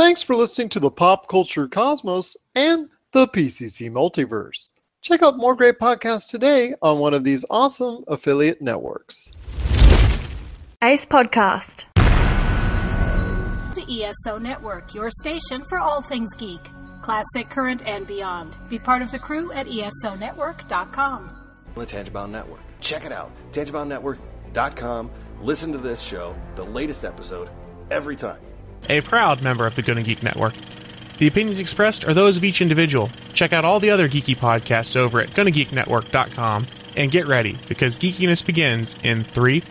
Thanks for listening to the Pop Culture Cosmos and the PCC Multiverse. Check out more great podcasts today on one of these awesome affiliate networks. Ace Podcast. The ESO Network, your station for all things geek, classic, current, and beyond. Be part of the crew at ESONetwork.com. The Tangibound Network. Check it out. TangiboundNetwork.com. Listen to this show, the latest episode, every time. A proud member of the Gonna Geek Network. The opinions expressed are those of each individual. Check out all the other geeky podcasts over at GonnaGeekNetwork.com and get ready because geekiness begins in three,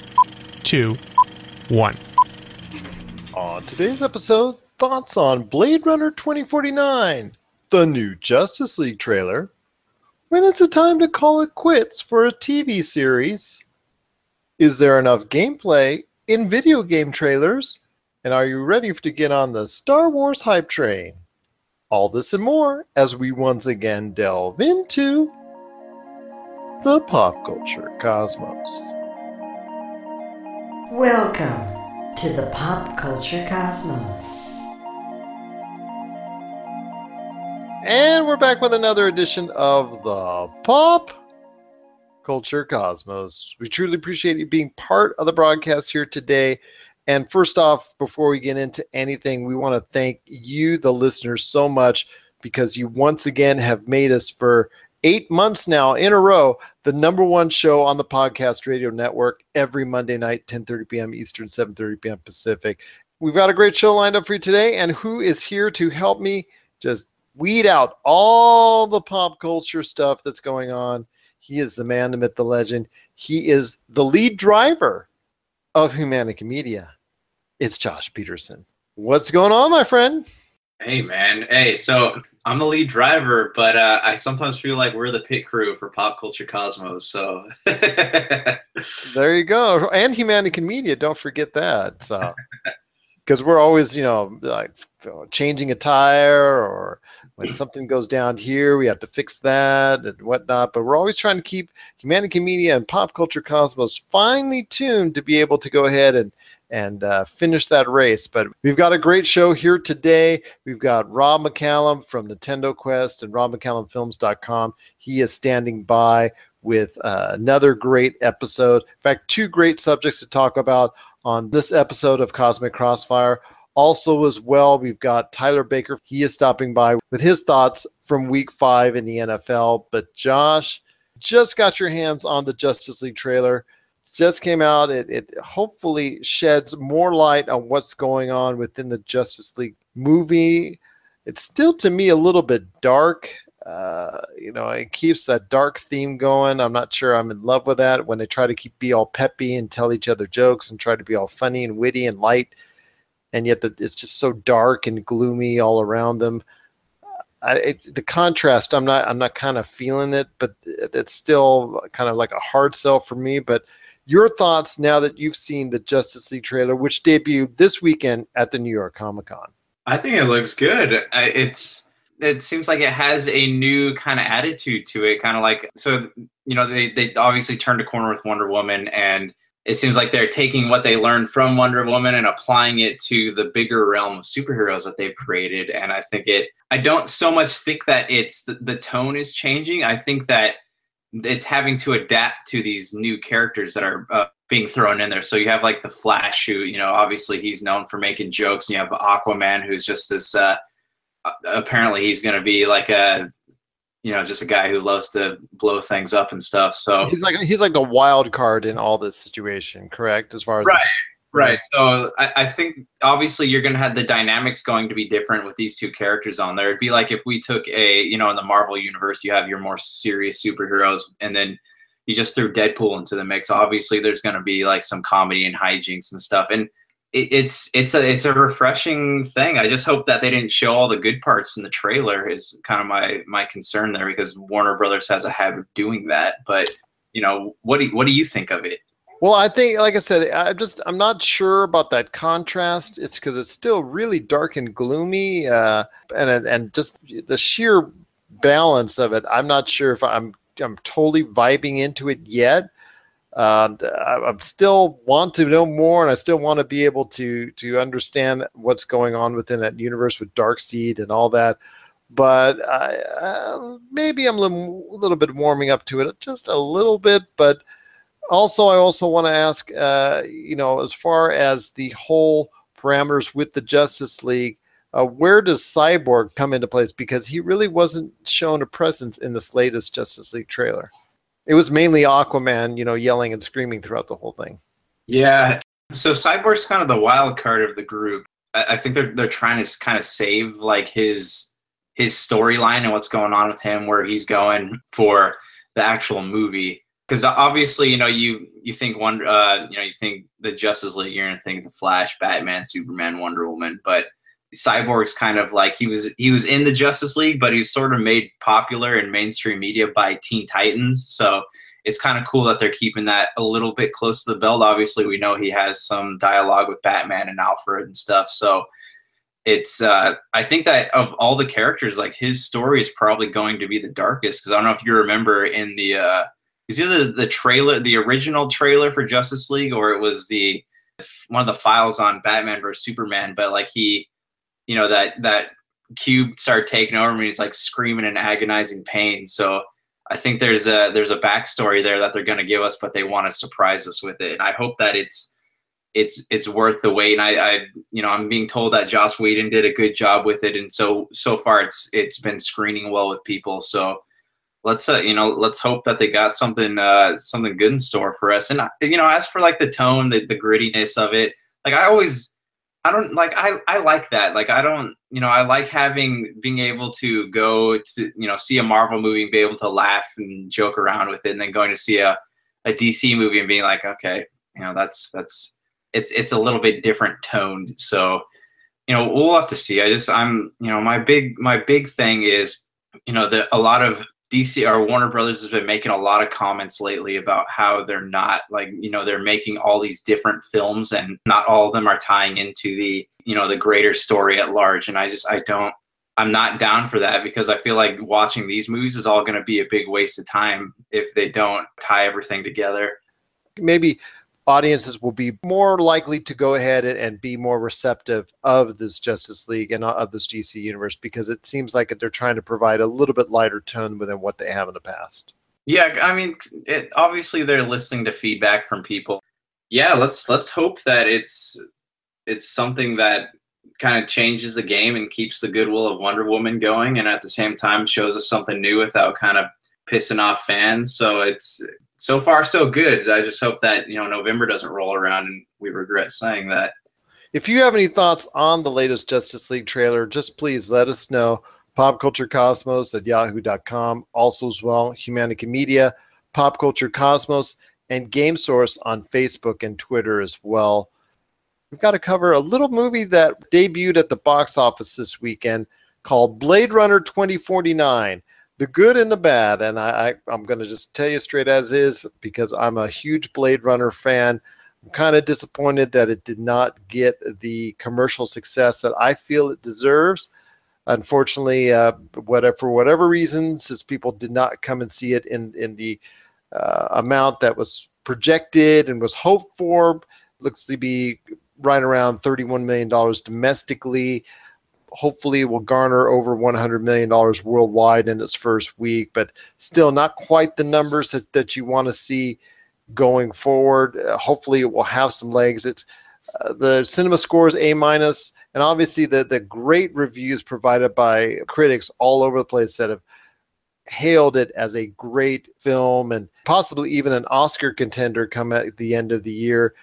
two, one. On today's episode, thoughts on Blade Runner 2049, the new Justice League trailer, when is it time to call it quits for a TV series? Is there enough gameplay in video game trailers? And are you ready to get on the Star Wars hype train? All this and more as we once again delve into the pop culture cosmos. Welcome to the Pop Culture Cosmos. And we're back with another edition of the Pop Culture Cosmos. We truly appreciate you being part of the broadcast here today. And first off, before we get into anything, we want to thank you, the listeners, so much because you once again have made us for eight months now in a row the number one show on the podcast radio network every Monday night, 10:30 p.m. Eastern, 7:30 p.m. Pacific. We've got a great show lined up for you today, and who is here to help me just weed out all the pop culture stuff that's going on? He is the man, the myth, the legend. He is the lead driver of Humanica Media. It's Josh Peterson. What's going on, my friend? Hey, man. Hey, so I'm the lead driver, but uh, I sometimes feel like we're the pit crew for Pop Culture Cosmos. So there you go. And Humanica Media, don't forget that. So because we're always, you know, like changing a tire or when something goes down here, we have to fix that and whatnot. But we're always trying to keep Humanica Media and Pop Culture Cosmos finely tuned to be able to go ahead and and uh, finish that race. But we've got a great show here today. We've got Rob McCallum from Nintendo Quest and RobMcCallumFilms.com. He is standing by with uh, another great episode. In fact, two great subjects to talk about on this episode of Cosmic Crossfire. Also, as well, we've got Tyler Baker. He is stopping by with his thoughts from week five in the NFL. But Josh, just got your hands on the Justice League trailer just came out. It, it hopefully sheds more light on what's going on within the Justice League movie. It's still to me a little bit dark. Uh, you know, it keeps that dark theme going. I'm not sure I'm in love with that when they try to keep be all peppy and tell each other jokes and try to be all funny and witty and light, and yet the, it's just so dark and gloomy all around them. I, it, the contrast, I'm not, I'm not kind of feeling it, but it's still kind of like a hard sell for me. But your thoughts now that you've seen the Justice League trailer, which debuted this weekend at the New York Comic Con? I think it looks good. It's it seems like it has a new kind of attitude to it, kind of like so. You know, they they obviously turned a corner with Wonder Woman, and it seems like they're taking what they learned from Wonder Woman and applying it to the bigger realm of superheroes that they've created. And I think it. I don't so much think that it's the, the tone is changing. I think that it's having to adapt to these new characters that are uh, being thrown in there. So you have like the Flash, who you know obviously he's known for making jokes, and you have Aquaman, who's just this. Uh, apparently, he's going to be like a, you know, just a guy who loves to blow things up and stuff. So he's like he's like the wild card in all this situation, correct? As far as right. Right. So I, I, think obviously you're going to have the dynamics going to be different with these two characters on there. It'd be like if we took a, you know, in the Marvel universe, you have your more serious superheroes and then you just threw Deadpool into the mix. Obviously there's going to be like some comedy and hijinks and stuff. And it, it's, it's a, it's a refreshing thing. I just hope that they didn't show all the good parts in the trailer is kind of my, my concern there because Warner Brothers has a habit of doing that. But, you know, what do, what do you think of it? Well, I think, like I said, I just I'm not sure about that contrast. It's because it's still really dark and gloomy, uh, and and just the sheer balance of it. I'm not sure if I'm I'm totally vibing into it yet. Uh, I, I still want to know more, and I still want to be able to to understand what's going on within that universe with Darkseid and all that. But I, uh, maybe I'm a little, a little bit warming up to it, just a little bit. But also, I also want to ask, uh, you know, as far as the whole parameters with the Justice League, uh, where does Cyborg come into place? Because he really wasn't shown a presence in this latest Justice League trailer. It was mainly Aquaman, you know, yelling and screaming throughout the whole thing. Yeah. So Cyborg's kind of the wild card of the group. I, I think they're they're trying to kind of save like his his storyline and what's going on with him, where he's going for the actual movie. Because obviously, you know, you you think one, uh, you know, you think the Justice League, you're gonna think the Flash, Batman, Superman, Wonder Woman, but Cyborg's kind of like he was he was in the Justice League, but he was sort of made popular in mainstream media by Teen Titans. So it's kind of cool that they're keeping that a little bit close to the belt. Obviously, we know he has some dialogue with Batman and Alfred and stuff. So it's uh, I think that of all the characters, like his story is probably going to be the darkest because I don't know if you remember in the uh, is either the trailer, the original trailer for Justice League, or it was the one of the files on Batman versus Superman. But like he you know that that cube started taking over and he's like screaming in agonizing pain. So i think there's a there's a backstory there that they're going to give us but they want to surprise us with it. And i hope that it's it's it's worth the wait. And I, I you know i'm being told that joss whedon did a good job with it. And so so far it's it's been screening well with people. So let's uh, you know let's hope that they got something uh something good in store for us and you know as for like the tone the, the grittiness of it like i always I don't like I I like that. Like I don't you know I like having being able to go to you know see a Marvel movie and be able to laugh and joke around with it, and then going to see a a DC movie and being like, okay, you know that's that's it's it's a little bit different toned. So you know we'll have to see. I just I'm you know my big my big thing is you know that a lot of DC or Warner Brothers has been making a lot of comments lately about how they're not like you know they're making all these different films and not all of them are tying into the you know the greater story at large and I just I don't I'm not down for that because I feel like watching these movies is all going to be a big waste of time if they don't tie everything together. Maybe audiences will be more likely to go ahead and be more receptive of this Justice League and uh, of this DC universe because it seems like they're trying to provide a little bit lighter tone within what they have in the past. Yeah, I mean, it, obviously they're listening to feedback from people. Yeah, let's let's hope that it's it's something that kind of changes the game and keeps the goodwill of Wonder Woman going, and at the same time shows us something new without kind of pissing off fans. So it's so far so good. I just hope that you know November doesn't roll around and we regret saying that. If you have any thoughts on the latest Justice League trailer, just please let us know. PopCultureCosmos at yahoo.com. Also, as well, Humanica Media, Pop Culture Cosmos, and Game Source on Facebook and Twitter as well. We've got to cover a little movie that debuted at the box office this weekend called Blade Runner 2049 the good and the bad. And I, I am going to just tell you straight as is because I'm a huge Blade Runner fan. I'm kind of disappointed that it did not get the commercial success that I feel it deserves. Unfortunately, uh, whatever for whatever reasons, since people did not come and see it in in the uh, amount that was projected and was hoped for, looks to be right around 31 million dollars domestically hopefully it will garner over $100 million worldwide in its first week, but still not quite the numbers that, that you want to see going forward. Uh, hopefully, it will have some legs. It's uh, the cinema scores A minus, and obviously the the great reviews provided by critics all over the place that have hailed it as a great film and possibly even an Oscar contender come at the end of the year.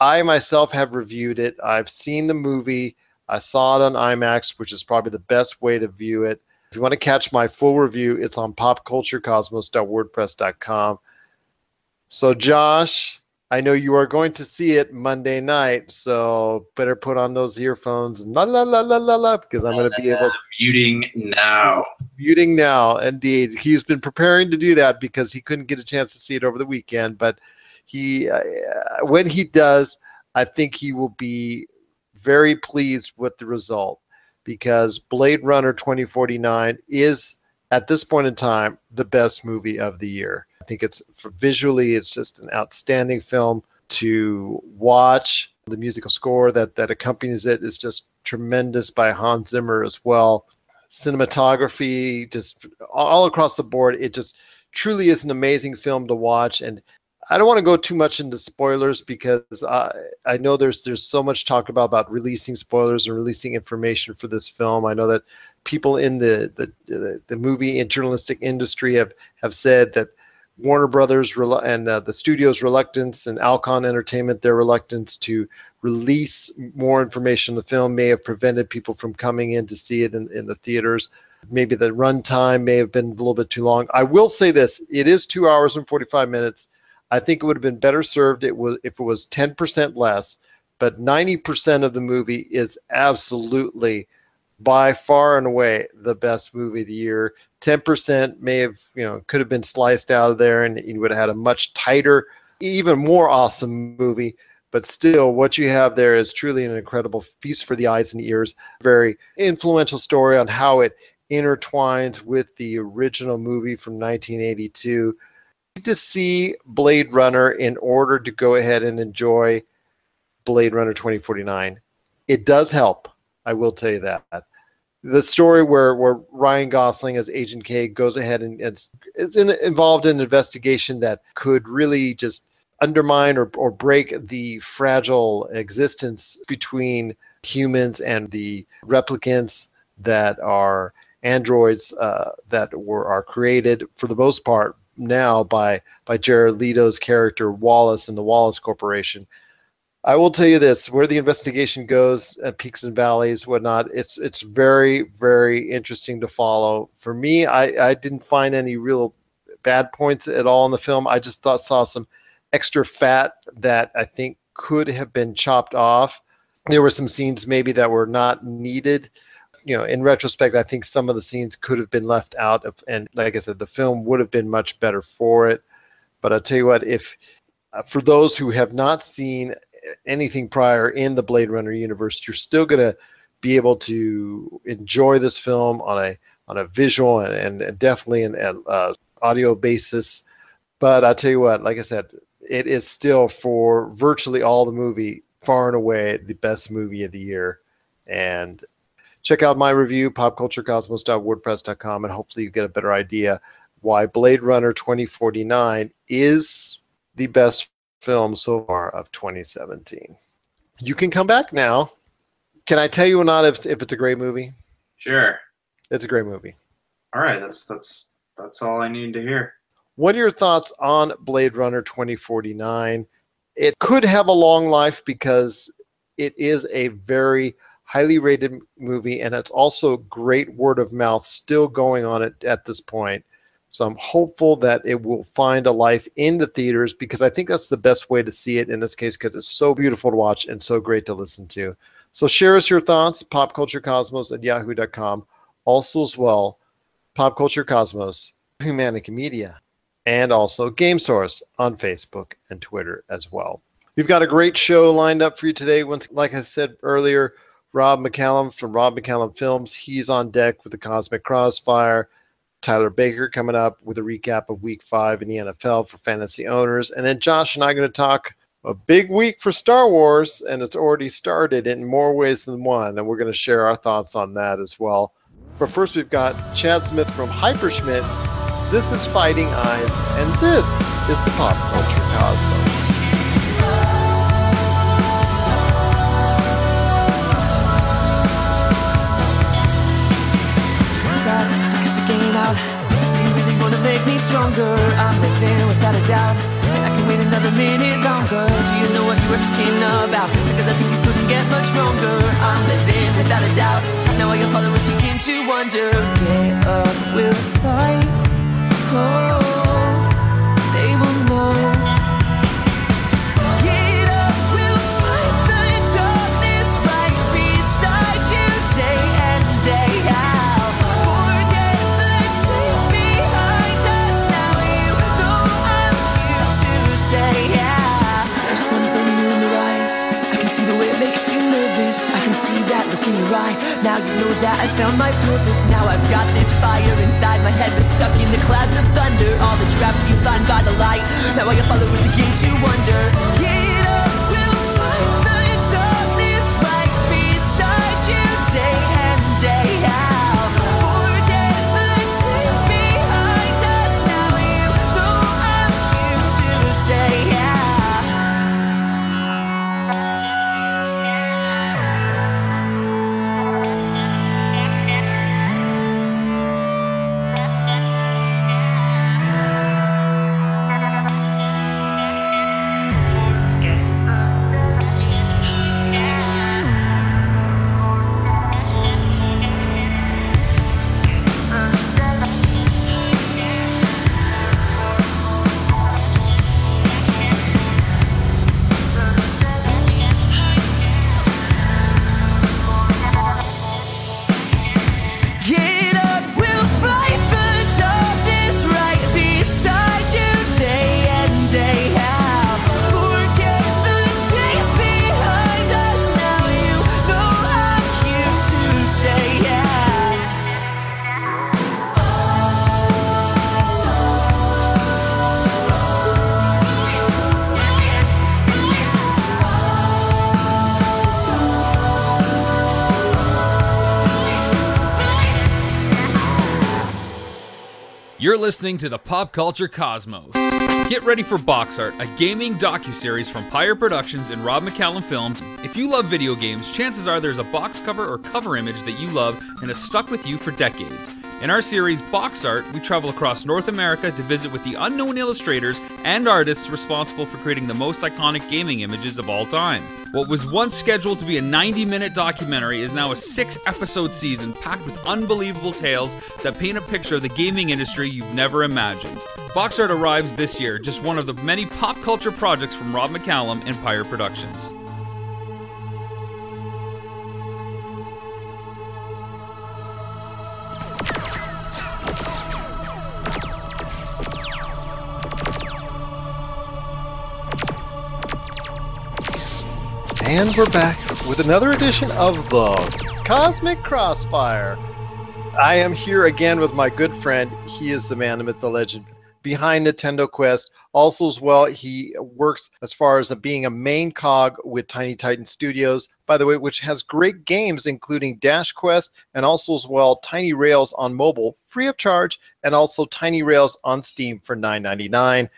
I myself have reviewed it. I've seen the movie. I saw it on IMAX, which is probably the best way to view it. If you want to catch my full review, it's on popculturecosmos.wordpress.com. So, Josh, I know you are going to see it Monday night, so better put on those earphones and la la la la la la because I'm going to be able to muting now. Muting now, indeed. He's been preparing to do that because he couldn't get a chance to see it over the weekend, but he, uh, when he does, I think he will be very pleased with the result because Blade Runner 2049 is at this point in time the best movie of the year. I think it's for visually, it's just an outstanding film to watch. The musical score that that accompanies it is just tremendous by Hans Zimmer as well. Cinematography, just all across the board, it just truly is an amazing film to watch. And I don't want to go too much into spoilers because I, I know there's there's so much talk about about releasing spoilers and releasing information for this film. I know that people in the the, the, movie and journalistic industry have have said that Warner Brothers and uh, the studio's reluctance and Alcon Entertainment their reluctance to release more information on the film may have prevented people from coming in to see it in, in the theaters. Maybe the runtime may have been a little bit too long. I will say this: it is two hours and forty-five minutes. I think it would have been better served it was if it was ten percent less. But ninety percent of the movie is absolutely, by far and away, the best movie of the year. Ten percent may have, you know, could have been sliced out of there, and you would have had a much tighter, even more awesome movie but still what you have there is truly an incredible feast for the eyes and ears very influential story on how it intertwines with the original movie from 1982 to see blade runner in order to go ahead and enjoy blade runner 2049 it does help i will tell you that. The story where, where Ryan Gosling as Agent K goes ahead and is, is in, involved in an investigation that could really just undermine or, or break the fragile existence between humans and the replicants that are androids uh, that were are created for the most part now by by Jared Leto's character Wallace and the Wallace Corporation. I will tell you this: where the investigation goes, peaks and valleys, whatnot, it's it's very very interesting to follow. For me, I I didn't find any real bad points at all in the film. I just thought saw some extra fat that I think could have been chopped off. There were some scenes maybe that were not needed. You know, in retrospect, I think some of the scenes could have been left out of, and like I said, the film would have been much better for it. But I'll tell you what, if uh, for those who have not seen anything prior in the Blade Runner universe, you're still going to be able to enjoy this film on a on a visual and, and definitely an uh, audio basis. But I'll tell you what, like I said, it is still for virtually all the movie far and away the best movie of the year. And check out my review, popculturecosmos.wordpress.com, and hopefully you get a better idea why Blade Runner 2049 is the best film so far of 2017. You can come back now. Can I tell you or not if, if it's a great movie? Sure. It's a great movie. All right, that's that's that's all I need to hear. What are your thoughts on Blade Runner 2049? It could have a long life because it is a very highly rated movie and it's also great word of mouth still going on it at this point. So I'm hopeful that it will find a life in the theaters because I think that's the best way to see it in this case because it's so beautiful to watch and so great to listen to. So share us your thoughts, popculturecosmos at yahoo.com. Also as well, Pop Culture Cosmos, Humanica Media and also Game Source on Facebook and Twitter as well. We've got a great show lined up for you today. Once, like I said earlier, Rob McCallum from Rob McCallum Films, he's on deck with the Cosmic Crossfire. Tyler Baker coming up with a recap of Week Five in the NFL for fantasy owners, and then Josh and I are going to talk a big week for Star Wars, and it's already started in more ways than one, and we're going to share our thoughts on that as well. But first, we've got Chad Smith from Hyperschmidt this is Fighting Eyes, and this is the Pop Culture Cosmos. Stronger. I'm living without a doubt. I can wait another minute longer. Do you know what you were talking about? Because I think you couldn't get much stronger. I'm living without a doubt. Now all your followers begin to wonder. Get up, we'll fight. Oh, look in your eye. Now you know that I found my purpose. Now I've got this fire inside my head, that's stuck in the clouds of thunder. All the traps find by the light. Now all your followers begin to wonder. Get up, we'll fight the darkness right beside you day and day out. You're listening to the Pop Culture Cosmos. Get ready for Box Art, a gaming docu-series from Pyre Productions and Rob McCallum Films. If you love video games, chances are there's a box cover or cover image that you love and has stuck with you for decades. In our series Box Art, we travel across North America to visit with the unknown illustrators and artists responsible for creating the most iconic gaming images of all time. What was once scheduled to be a 90 minute documentary is now a six episode season packed with unbelievable tales that paint a picture of the gaming industry you've never imagined. Box Art arrives this year, just one of the many pop culture projects from Rob McCallum and Pyre Productions. And we're back with another edition of the Cosmic Crossfire. I am here again with my good friend. He is the man, the myth, the legend behind Nintendo Quest. Also, as well, he works as far as being a main cog with Tiny Titan Studios, by the way, which has great games including Dash Quest and also as well Tiny Rails on mobile, free of charge, and also Tiny Rails on Steam for $9.99.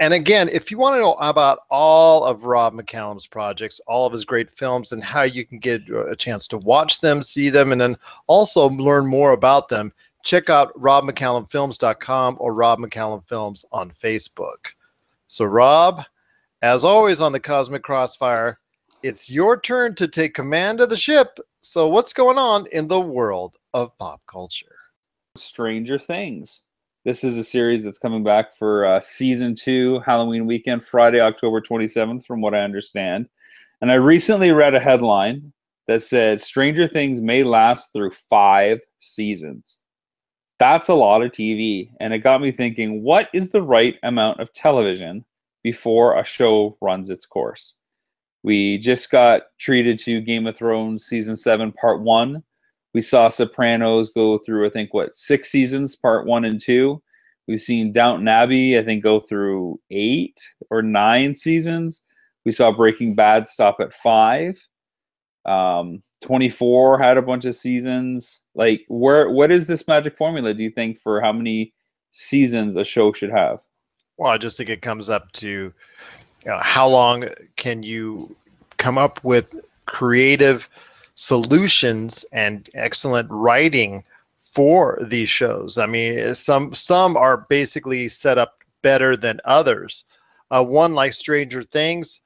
And again, if you want to know about all of Rob McCallum's projects, all of his great films, and how you can get uh, a chance to watch them, see them, and then also learn more about them, check out robmccallumfilms.com or Rob McCallum Films on Facebook. So, Rob, as always on the Cosmic Crossfire, it's your turn to take command of the ship. So, what's going on in the world of pop culture? Stranger Things. This is a series that's coming back for uh, season two, Halloween weekend, Friday, October 27th, from what I understand. And I recently read a headline that said Stranger Things may last through five seasons. That's a lot of TV. And it got me thinking what is the right amount of television before a show runs its course? We just got treated to Game of Thrones season seven, part one. We saw Sopranos go through, I think, what, six seasons, part one and two. We've seen Downton Abbey, I think, go through eight or nine seasons. We saw Breaking Bad stop at five. Um, 24 had a bunch of seasons. Like, where what is this magic formula, do you think, for how many seasons a show should have? Well, I just think it comes up to you know, how long can you come up with creative solutions and excellent writing for these shows. I mean, some some are basically set up better than others. Uh, one like Stranger Things,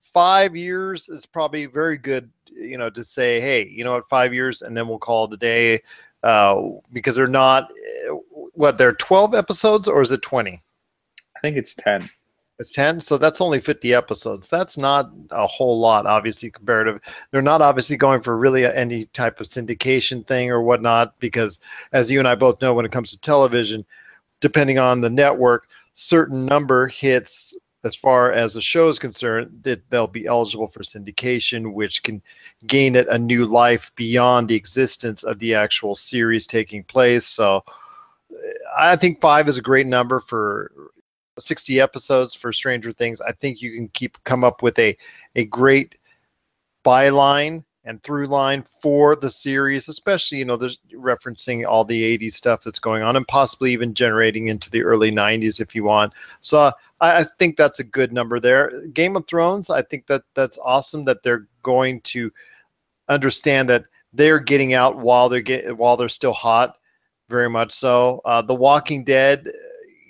five years is probably very good. You know, to say, hey, you know what, five years, and then we'll call it a day, uh, because they're not. What they're twelve episodes, or is it twenty? I think it's 10. It's 10. So that's only 50 episodes. That's not a whole lot, obviously, comparative. They're not obviously going for really any type of syndication thing or whatnot, because as you and I both know, when it comes to television, depending on the network, certain number hits as far as the show is concerned, that they'll be eligible for syndication, which can gain it a new life beyond the existence of the actual series taking place. So I think five is a great number for 60 episodes for Stranger Things. I think you can keep come up with a a great byline and through line for the series, especially, you know, there's referencing all the 80s stuff that's going on and possibly even generating into the early 90s if you want. So I, I think that's a good number there. Game of Thrones, I think that that's awesome that they're going to understand that they're getting out while they're get, while they're still hot, very much so. Uh, the Walking Dead,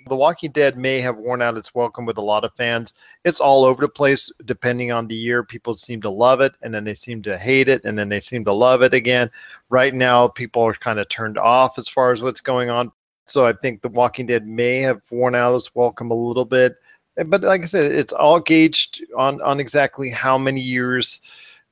the Walking Dead may have worn out its welcome with a lot of fans. It's all over the place depending on the year. People seem to love it and then they seem to hate it and then they seem to love it again. Right now, people are kind of turned off as far as what's going on. So I think The Walking Dead may have worn out its welcome a little bit. But like I said, it's all gauged on, on exactly how many years,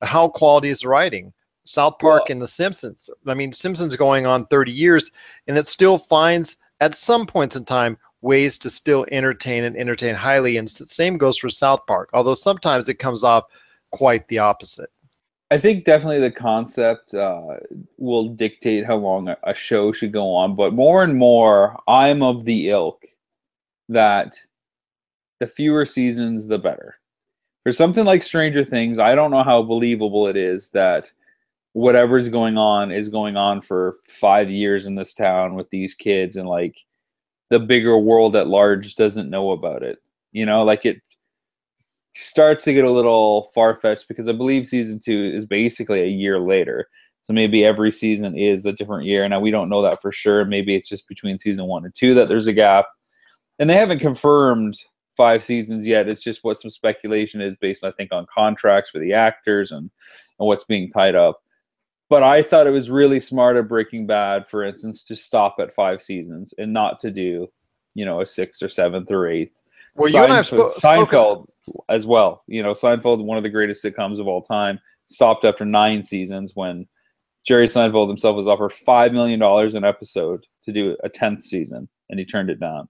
how quality is writing. South Park well, and The Simpsons. I mean, Simpsons going on 30 years, and it still finds at some points in time ways to still entertain and entertain highly. And the same goes for South Park, although sometimes it comes off quite the opposite. I think definitely the concept uh, will dictate how long a, a show should go on, but more and more, I'm of the ilk that the fewer seasons, the better. For something like Stranger Things, I don't know how believable it is that whatever's going on is going on for five years in this town with these kids and like the bigger world at large doesn't know about it. You know, like it starts to get a little far fetched because I believe season two is basically a year later. So maybe every season is a different year. Now we don't know that for sure. Maybe it's just between season one and two that there's a gap. And they haven't confirmed five seasons yet. It's just what some speculation is based, I think, on contracts for the actors and, and what's being tied up but I thought it was really smart of Breaking Bad, for instance, to stop at five seasons and not to do, you know, a sixth or seventh or eighth. Well, Seinfeld, you and I have sp- Seinfeld as well. You know, Seinfeld, one of the greatest sitcoms of all time, stopped after nine seasons when Jerry Seinfeld himself was offered five million dollars an episode to do a tenth season, and he turned it down.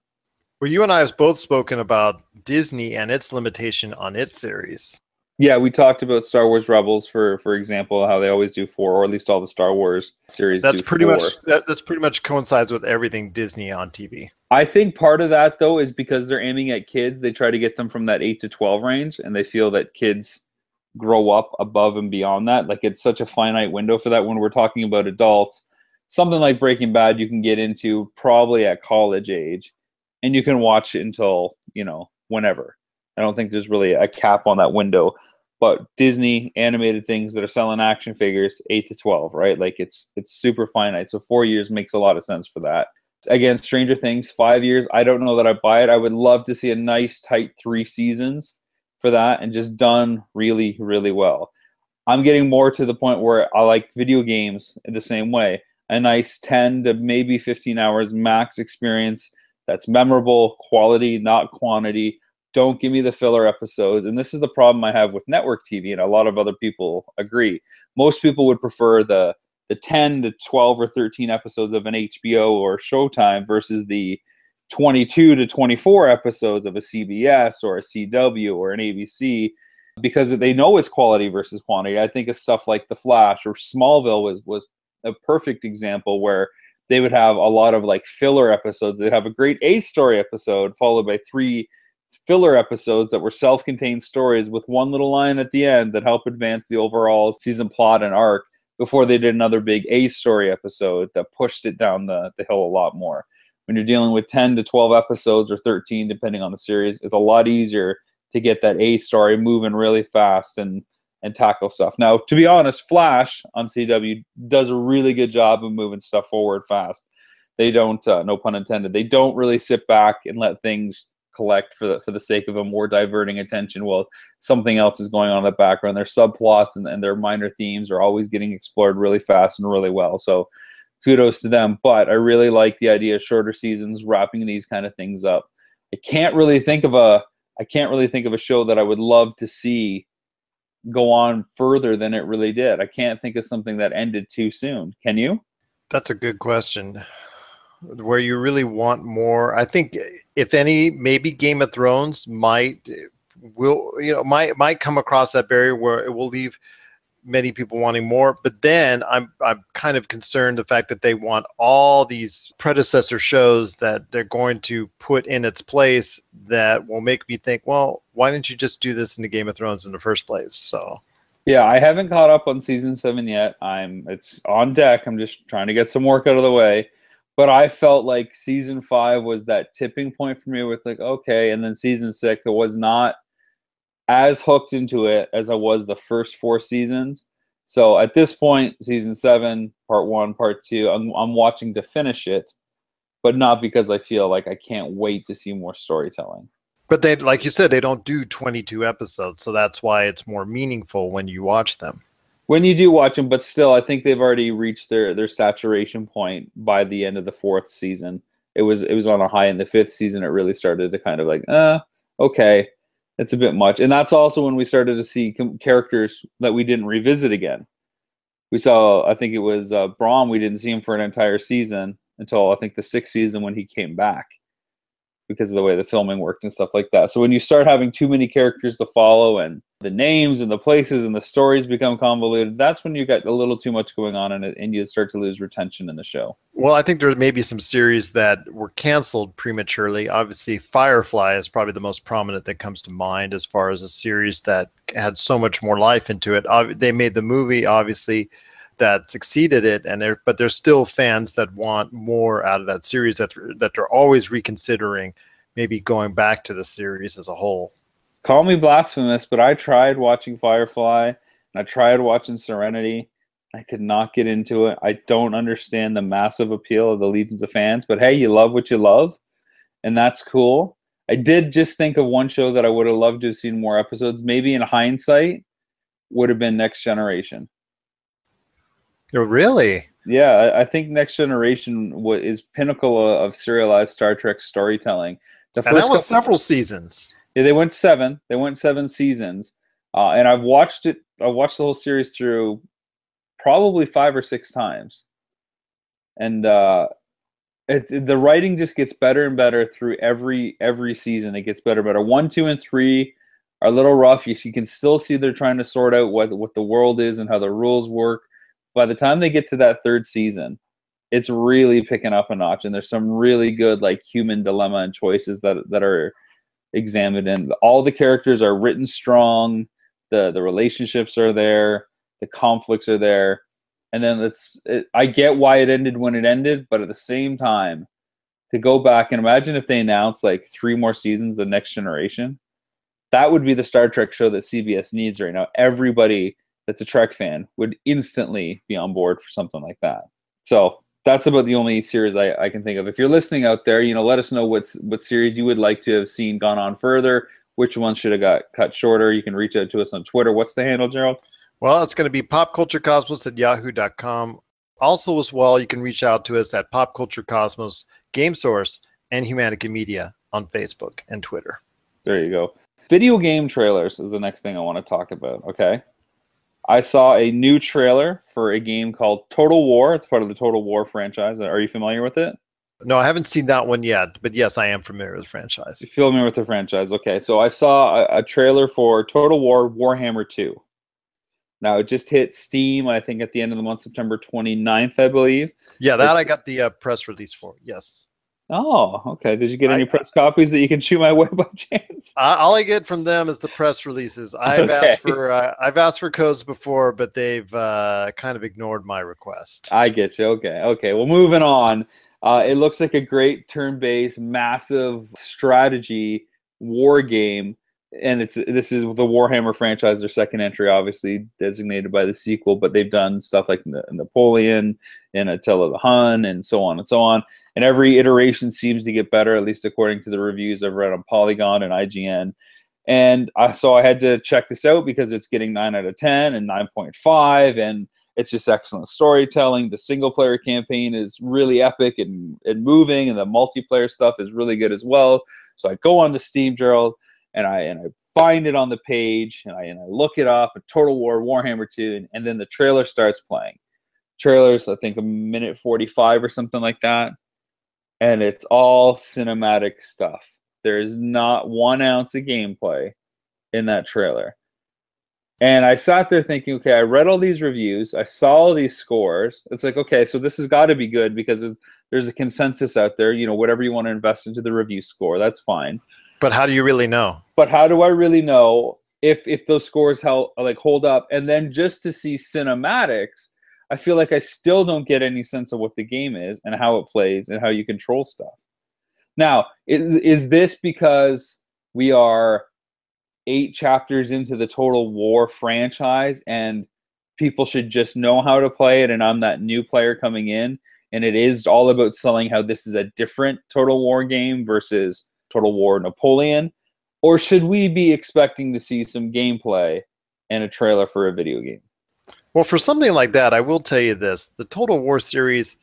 Well, you and I have both spoken about Disney and its limitation on its series. Yeah, we talked about Star Wars Rebels for for example, how they always do four, or at least all the Star Wars series. That's pretty four. much that, that's pretty much coincides with everything Disney on TV. I think part of that though is because they're aiming at kids. They try to get them from that eight to twelve range, and they feel that kids grow up above and beyond that. Like it's such a finite window for that. When we're talking about adults, something like Breaking Bad, you can get into probably at college age, and you can watch it until you know whenever. I don't think there's really a cap on that window. But Disney animated things that are selling action figures, eight to twelve, right? Like it's it's super finite. So four years makes a lot of sense for that. Again, Stranger Things, five years. I don't know that I buy it. I would love to see a nice tight three seasons for that and just done really, really well. I'm getting more to the point where I like video games in the same way. A nice 10 to maybe 15 hours max experience that's memorable, quality, not quantity don't give me the filler episodes. And this is the problem I have with network TV, and a lot of other people agree. Most people would prefer the the 10 to 12 or 13 episodes of an HBO or Showtime versus the 22 to 24 episodes of a CBS or a CW or an ABC because they know it's quality versus quantity. I think of stuff like The Flash or Smallville was was a perfect example where they would have a lot of like filler episodes. They'd have a great A story episode followed by three filler episodes that were self-contained stories with one little line at the end that help advance the overall season plot and arc before they did another big A story episode that pushed it down the, the hill a lot more. When you're dealing with 10 to 12 episodes or 13, depending on the series, it's a lot easier to get that A story moving really fast and and tackle stuff. Now, to be honest, Flash on CW does a really good job of moving stuff forward fast. They don't, uh, no pun intended, they don't really sit back and let things collect for the, for the sake of a more diverting attention while something else is going on in the background. Their subplots and, and their minor themes are always getting explored really fast and really well. So kudos to them. But I really like the idea of shorter seasons, wrapping these kind of things up. I can't really think of a I can't really think of a show that I would love to see go on further than it really did. I can't think of something that ended too soon. Can you? That's a good question. Where you really want more. I think if any, maybe Game of Thrones might will you know might might come across that barrier where it will leave many people wanting more. But then I'm I'm kind of concerned the fact that they want all these predecessor shows that they're going to put in its place that will make me think, well, why didn't you just do this in the Game of Thrones in the first place? So Yeah, I haven't caught up on season seven yet. I'm it's on deck. I'm just trying to get some work out of the way. But I felt like season five was that tipping point for me where it's like, okay, and then season six, it was not as hooked into it as I was the first four seasons. So at this point, season seven, part one, part two, I'm, I'm watching to finish it, but not because I feel like I can't wait to see more storytelling. But they, like you said, they don't do 22 episodes, so that's why it's more meaningful when you watch them. When you do watch them, but still, I think they've already reached their their saturation point by the end of the fourth season. It was it was on a high in the fifth season. It really started to kind of like, uh, okay, it's a bit much. And that's also when we started to see com- characters that we didn't revisit again. We saw, I think it was uh, Braun. We didn't see him for an entire season until I think the sixth season when he came back because of the way the filming worked and stuff like that. So when you start having too many characters to follow and the names and the places and the stories become convoluted, that's when you got a little too much going on it and you start to lose retention in the show. Well, I think there may be some series that were canceled prematurely. Obviously, Firefly is probably the most prominent that comes to mind as far as a series that had so much more life into it. They made the movie, obviously, that succeeded it, and there, but there's still fans that want more out of that series that that they're always reconsidering, maybe going back to the series as a whole. Call me blasphemous, but I tried watching Firefly and I tried watching Serenity. I could not get into it. I don't understand the massive appeal of the legions of fans, but hey, you love what you love, and that's cool. I did just think of one show that I would have loved to have seen more episodes. Maybe in hindsight, would have been Next Generation. Oh, really? Yeah, I, think Next Generation is pinnacle of, serialized Star Trek storytelling. The And that was couple- several seasons. yeah, they went seven. They went seven seasons, uh, and I've watched it. I watched the whole series through probably five or six times, and uh, it, the writing just gets better and better through every every season. It gets better, and better. One, two, and three are a little rough. You, you can still see they're trying to sort out what what the world is and how the rules work. By the time they get to that third season, it's really picking up a notch, and there's some really good like human dilemma and choices that that are examined and all the characters are written strong the the relationships are there the conflicts are there and then it's it, i get why it ended when it ended but at the same time to go back and imagine if they announced like three more seasons of next generation that would be the star trek show that cbs needs right now. Everybody that's a trek fan would instantly be on board for something like that so that's about the only series I, I can think of. If you're listening out there, you know, let us know what's what series you would like to have seen gone on further. Which one should have got cut shorter? You can reach out to us on Twitter. What's the handle, Gerald? Well, it's going to be popculturecosmos at yahoo.com. Also, as well, you can reach out to us at Pop Culture Cosmos, Game Source, and Humanica Media on Facebook and Twitter. There you go. Video game trailers is the next thing I want to talk about. Okay. I saw a new trailer for a game called Total War. It's part of the Total War franchise. Are you familiar with it? No, I haven't seen that one yet, but yes, I am familiar with the franchise. You familiar with the franchise? Okay, so I saw a, a trailer for Total War Warhammer 2. Now it just hit Steam, I think, at the end of the month, September 29th, I believe. Yeah, that I got the uh, press release for. Yes. Oh, okay. Did you get I- any press copies that you can chew my way by chance? Uh, all I get from them is the press releases. I've Okay. asked for uh, I've asked for codes before, but they've uh, kind of ignored my request. I get you. Okay. Okay. Well, moving on. Uh, it looks like a great turn-based, massive strategy war game, and it's this is the Warhammer franchise. Their second entry, obviously designated by the sequel, but they've done stuff like Napoleon and Attila the Hun, and so on and so on. And every iteration seems to get better, at least according to the reviews I've read on Polygon and IGN. And I, so I had to check this out because it's getting 9 out of 10 and 9.5. And it's just excellent storytelling. The single player campaign is really epic and, and moving, and the multiplayer stuff is really good as well. So I go on to Steam, Gerald, and I and I find it on the page, and I and I look it up. A total War Warhammer 2, and, and then the trailer starts playing. Trailers, I think a minute 45 or something like that. And it's all cinematic stuff. There's not one ounce of gameplay in that trailer. And I sat there thinking, okay, I read all these reviews, I saw all these scores. It's like, okay, so this has got to be good because there's a consensus out there. You know, whatever you want to invest into the review score, that's fine. But how do you really know? But how do I really know if if those scores help like hold up? And then just to see cinematics, I feel like I still don't get any sense of what the game is and how it plays and how you control stuff. Now, is is this because we are eight chapters into the Total War franchise and people should just know how to play it and I'm that new player coming in and it is all about selling how this is a different Total War game versus Total War Napoleon or should we be expecting to see some gameplay and a trailer for a video game? Well, for something like that, I will tell you this. The Total War series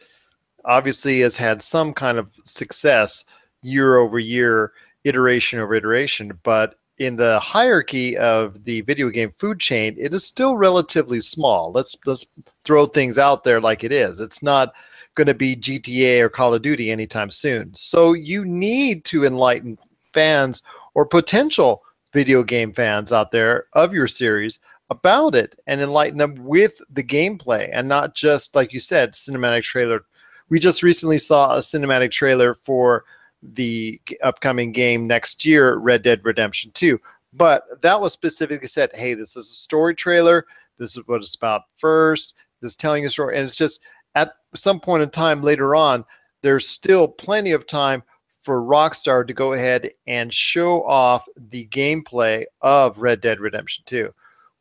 obviously has had some kind of success year over year, iteration over iteration, but in the hierarchy of the video game food chain, it is still relatively small. Let's let's throw things out there like it is. It's not going to be GTA or Call of Duty anytime soon. So you need to enlighten fans or potential video game fans out there of your series about it and enlighten them with the gameplay and not just like you said cinematic trailer. We just recently saw a cinematic trailer for the upcoming game next year, Red Dead Redemption 2. But that was specifically said, hey, this is a story trailer. This is what it's about first. This is telling a story. And it's just at some point in time later on, there's still plenty of time for Rockstar to go ahead and show off the gameplay of Red Dead Redemption 2.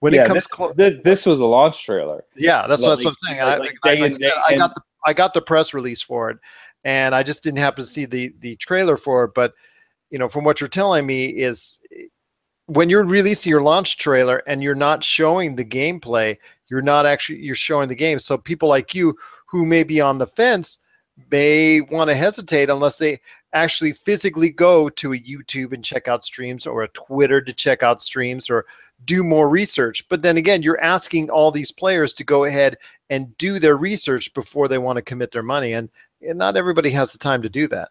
When yeah, it comes this, clo- this was a launch trailer. Yeah, that's, like, what I'm saying. Like, I, I, like I, got the I got the press release for it, and I just didn't happen to see the the trailer for it. But you know, from what you're telling me is when you're releasing your launch trailer and you're not showing the gameplay, you're not actually you're showing the game. So people like you who may be on the fence may want to hesitate unless they actually physically go to a YouTube and check out streams or a Twitter to check out streams or do more research. But then again, you're asking all these players to go ahead and do their research before they want to commit their money. And and not everybody has the time to do that.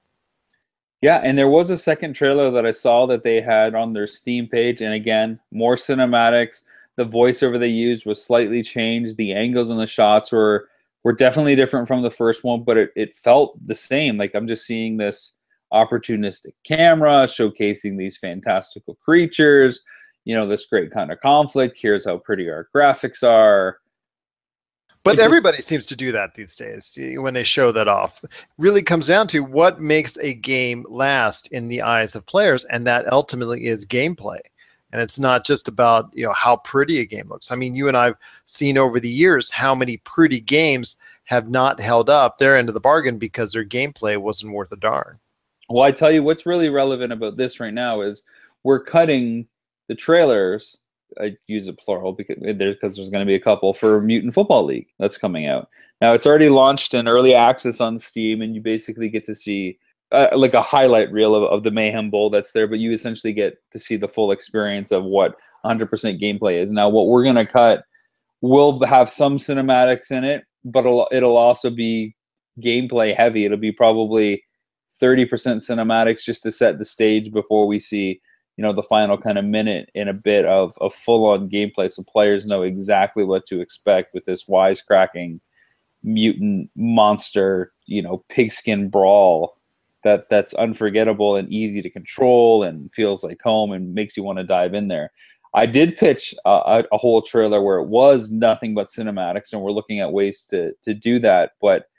Yeah, and there was a second trailer that I saw that they had on their Steam page, and again, more cinematics. The voiceover they used was slightly changed. The angles and the shots were were definitely different from the first one, but it, it felt the same. Like I'm just seeing this opportunistic camera showcasing these fantastical creatures, you know, this great kind of conflict. Here's how pretty our graphics are. But everybody seems to do that these days when they show that off. really comes down to what makes a game last in the eyes of players, and that ultimately is gameplay. And it's not just about you know how pretty a game looks. I mean, you and I've seen over the years how many pretty games have not held up their end of the bargain because their gameplay wasn't worth a darn. Well, I tell you what's really relevant about this right now is we're cutting the trailers I use a plural because there's because there's going to be a couple for Mutant Football League that's coming out. Now it's already launched in early access on Steam, and you basically get to see uh, like a highlight reel of, of the Mayhem Bowl that's there, but you essentially get to see the full experience of what 100% gameplay is. Now, what we're going to cut will have some cinematics in it, but it'll, it'll also be gameplay heavy. It'll be probably 30% cinematics just to set the stage before we see you know the final kind of minute in a bit of, a full on gameplay so players know exactly what to expect with this wisecracking mutant monster you know pigskin brawl that that's unforgettable and easy to control and feels like home and makes you want to dive in there. I did pitch a, a whole trailer where it was nothing but cinematics and we're looking at ways to to do that but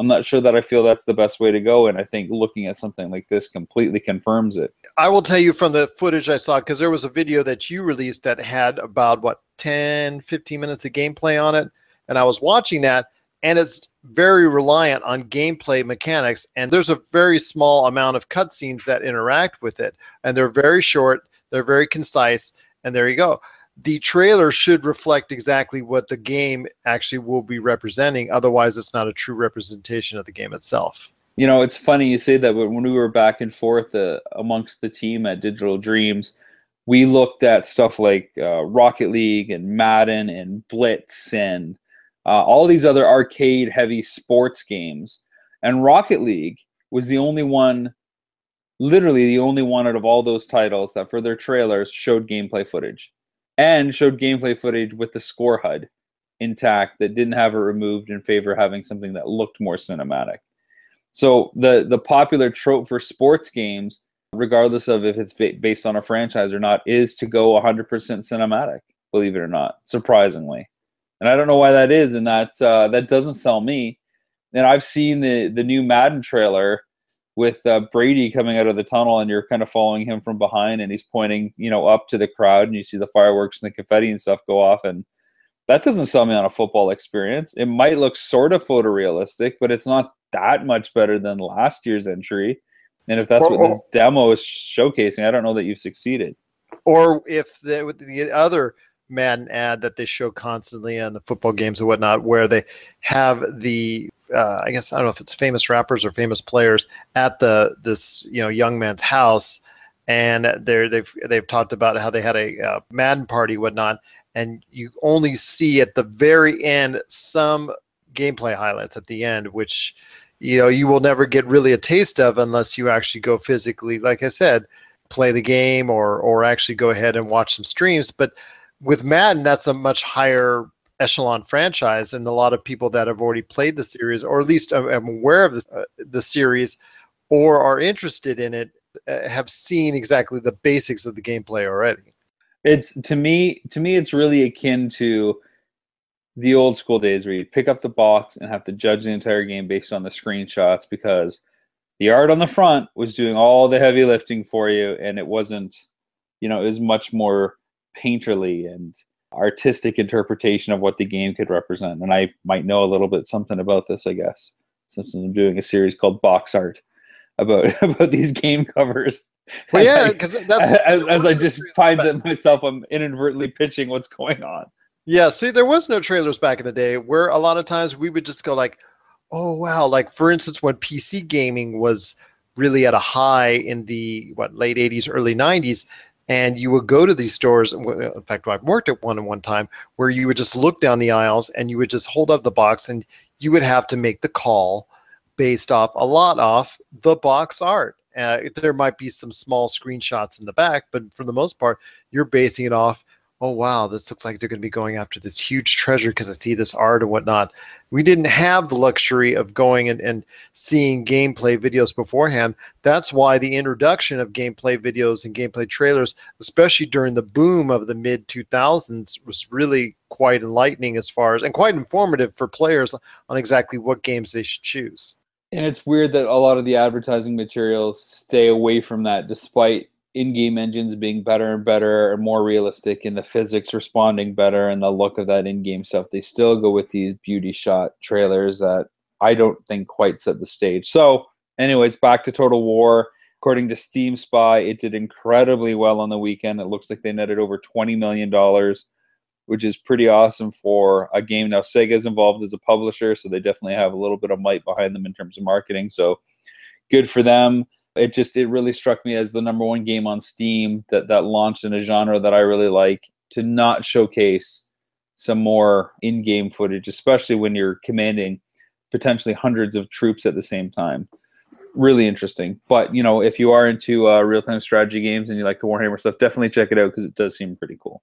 I'm not sure that I feel that's the best way to go. And I think looking at something like this completely confirms it. I will tell you from the footage I saw, because there was a video that you released that had about, what, 10, 15 minutes of gameplay on it. And I was watching that, and it's very reliant on gameplay mechanics. And there's a very small amount of cutscenes that interact with it. And they're very short, they're very concise. And there you go the trailer should reflect exactly what the game actually will be representing. Otherwise, it's not a true representation of the game itself. You know, it's funny you say that, but when we were back and forth uh, amongst the team at Digital Dreams, we looked at stuff like uh, Rocket League and Madden and Blitz and uh, all these other arcade heavy sports games. And Rocket League was the only one, literally the only one out of all those titles that for their trailers showed gameplay footage and showed gameplay footage with the score HUD intact that didn't have it removed in favor of having something that looked more cinematic. So the the popular trope for sports games, regardless of if it's based on a franchise or not, is to go 100% cinematic. Believe it or not, surprisingly, and I don't know why that is, and that uh, that doesn't sell me. And I've seen the the new Madden trailer with uh, Brady coming out of the tunnel, and you're kind of following him from behind, and he's pointing, you know, up to the crowd, and you see the fireworks and the confetti and stuff go off, and that doesn't sell me on a football experience. It might look sort of photorealistic, but it's not that much better than last year's entry. And if that's or, what this demo is showcasing, I don't know that you've succeeded. Or if the, the other Madden ad that they show constantly on the football games and whatnot, where they have the uh, I guess I don't know if it's famous rappers or famous players at the this you know young man's house, and they're, they've they've talked about how they had a uh, Madden party whatnot, and you only see at the very end some gameplay highlights at the end, which you know you will never get really a taste of unless you actually go physically like i said play the game or or actually go ahead and watch some streams. But with madden that's a much higher echelon franchise and a lot of people that have already played the series or at least am aware of uh, the series or are interested in it uh, have seen exactly the basics of the gameplay already. It's to me to me it's really akin to the old school days where you'd pick up the box and have to judge the entire game based on the screenshots because the art on the front was doing all the heavy lifting for you and it wasn't you know it was much more painterly and artistic interpretation of what the game could represent. And i might know a little bit something about this i guess since i'm doing a series called box art about about these game covers. Well, yeah because that's as, as i just find that myself i'm inadvertently pitching what's going on. Yeah, see, there was no trailers back in the day where a lot of times we would just go like, "Oh wow!" Like for instance, when PC gaming was really at a high in the what late '80s, early '90s, and you would go to these stores. In fact, I've worked at one at one time where you would just look down the aisles and you would just hold up the box and you would have to make the call based off a lot off the box art. Uh, there might be some small screenshots in the back, but for the most part, you're basing it off oh wow, this looks like they're going to be going after this huge treasure because I see this art and whatnot. We didn't have the luxury of going and, and seeing gameplay videos beforehand. That's why the introduction of gameplay videos and gameplay trailers, especially during the boom of the mid 2000s, was really quite enlightening as far as and quite informative for players on exactly what games they should choose. And it's weird that a lot of the advertising materials stay away from that despite in-game engines being better and better and more realistic and the physics responding better and the look of that in-game stuff they still go with these beauty shot trailers that i don't think quite set the stage. So anyways back to total war. According to steam spy it did incredibly well on the weekend. It looks like they netted over 20 million dollars which is pretty awesome for a game. Now sega's involved as a publisher so they definitely have a little bit of might behind them in terms of marketing so good for them it just it really struck me as the number one game on Steam that that launched in a genre that I really like to not showcase some more in-game footage, especially when you're commanding potentially hundreds of troops at the same time. Really interesting. But you know, if you are into uh, real-time strategy games and you like the Warhammer stuff, definitely check it out because it does seem pretty cool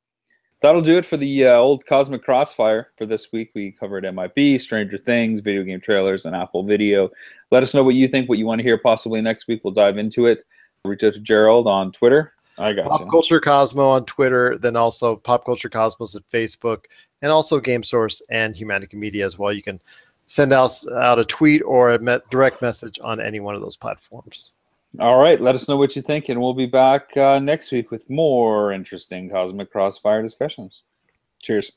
that'll do it for the uh, old Cosmic Crossfire for this week. We covered MIB, Stranger Things, video game trailers, and Apple Video. Let us know what you think, what you want to hear possibly next week. We'll dive into it. Reach out to Gerald on Twitter. I got Pop you. Culture Cosmo on Twitter, then also Pop Culture Cosmos at Facebook, and also Game Source and Humanity Media as well. You can send us out a tweet or a direct message on any one of those platforms. All right, let us know what you think, and we'll be back uh, next week with more interesting Cosmic Crossfire discussions. Cheers.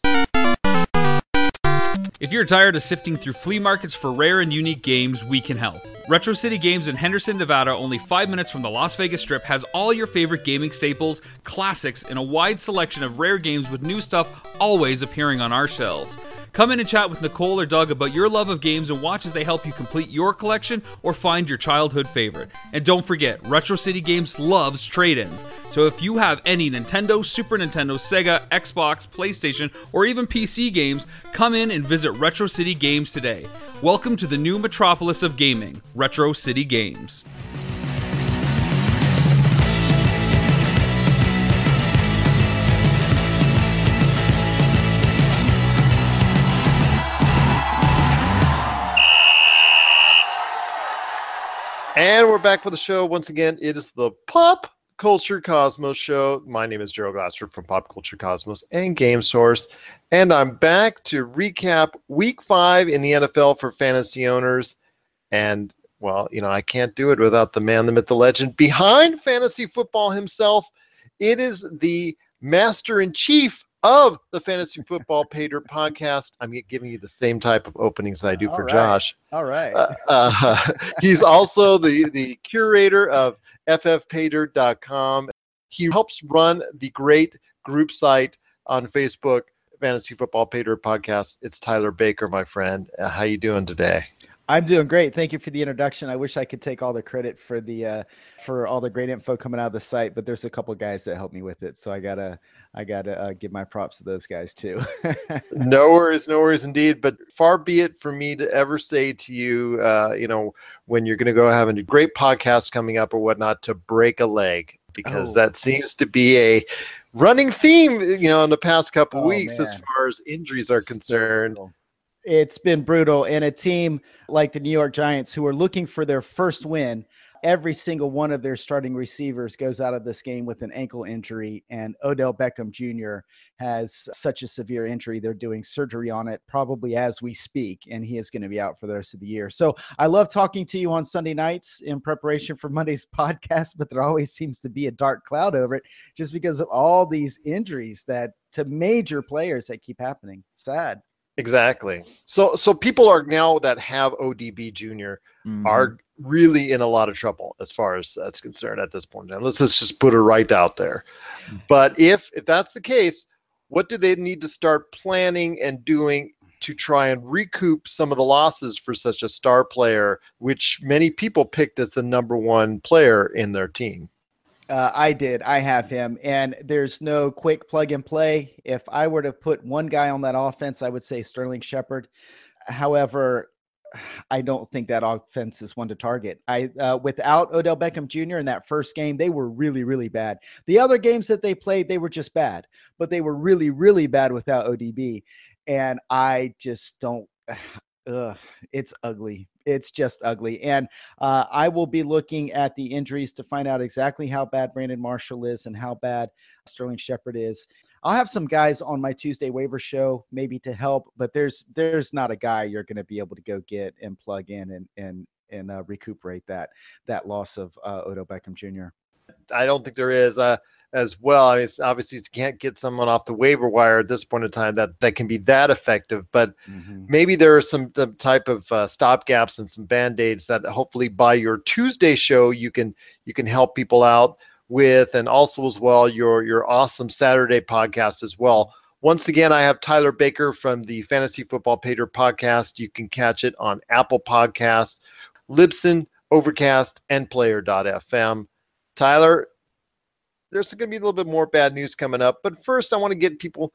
If you're tired of sifting through flea markets for rare and unique games, we can help. Retro City Games in Henderson, Nevada, only five minutes from the Las Vegas Strip, has all your favorite gaming staples, classics, and a wide selection of rare games with new stuff always appearing on our shelves. Come in and chat with Nicole or Doug about your love of games and watch as they help you complete your collection or find your childhood favorite. And don't forget, Retro City Games loves trade ins. So if you have any Nintendo, Super Nintendo, Sega, Xbox, PlayStation, or even PC games, come in and visit Retro City Games today. Welcome to the new metropolis of gaming, Retro City Games. And we're back for the show once again. It is the Pop Culture Cosmos show. My name is Gerald Glassford from Pop Culture Cosmos and Game Source, and I'm back to recap Week Five in the NFL for fantasy owners. And well, you know, I can't do it without the man, the myth, the legend behind fantasy football himself. It is the master in chief of the Fantasy Football Paydirt podcast. I'm giving you the same type of openings I do for right. Josh. All right. Uh, uh, he's also the, the curator of ffpaydirt.com. He helps run the great group site on Facebook, Fantasy Football Paydirt Podcast. It's Tyler Baker, my friend. Uh, how you doing today? I'm doing great. Thank you for the introduction. I wish I could take all the credit for the uh, for all the great info coming out of the site, but there's a couple guys that helped me with it, so I gotta I gotta uh, give my props to those guys too. no worries, no worries indeed. But far be it for me to ever say to you, uh, you know, when you're going to go having a great podcast coming up or whatnot, to break a leg because Oh. that seems to be a running theme, you know, in the past couple Oh, weeks as far as injuries are concerned. It's been brutal. And a team like the New York Giants, who are looking for their first win, every single one of their starting receivers goes out of this game with an ankle injury. And Odell Beckham Jr. has such a severe injury. They're doing surgery on it probably as we speak. And he is going to be out for the rest of the year. So I love talking to you on Sunday nights in preparation for Monday's podcast, but there always seems to be a dark cloud over it just because of all these injuries that to major players that keep happening. Sad. Exactly. So so people are now that have ODB junior Mm-hmm. are really in a lot of trouble as far as that's concerned at this point. Now let's, let's just put it right out there. But if if that's the case, what do they need to start planning and doing to try and recoup some of the losses for such a star player, which many people picked as the number one player in their team? Uh, I did. I have him, and there's no quick plug and play. If I were to put one guy on that offense, I would say Sterling Shepard. However, I don't think that offense is one to target. I uh, without Odell Beckham Jr. in that first game, they were really, really bad. The other games that they played, they were just bad, but they were really, really bad without ODB. And I just don't. Ugh, it's ugly. It's just ugly. And uh, I will be looking at the injuries to find out exactly how bad Brandon Marshall is and how bad Sterling Shepard is. I'll have some guys on my Tuesday waiver show maybe to help, but there's there's not a guy you're going to be able to go get and plug in and and and uh, recuperate that that loss of uh, Odell Beckham Jr. I don't think there is uh, as well. I mean, it's, obviously, you can't get someone off the waiver wire at this point in time that that can be that effective. But maybe there are some the type of uh, stop gaps and some band aids that hopefully by your Tuesday show you can you can help people out with, and also as well your your awesome Saturday podcast as well. Once again, I have Tyler Baker from the Fantasy Football Paydirt podcast. You can catch it on Apple Podcast, Libsyn, Overcast, and Player.fm. Tyler, there's going to be a little bit more bad news coming up, but first I want to get people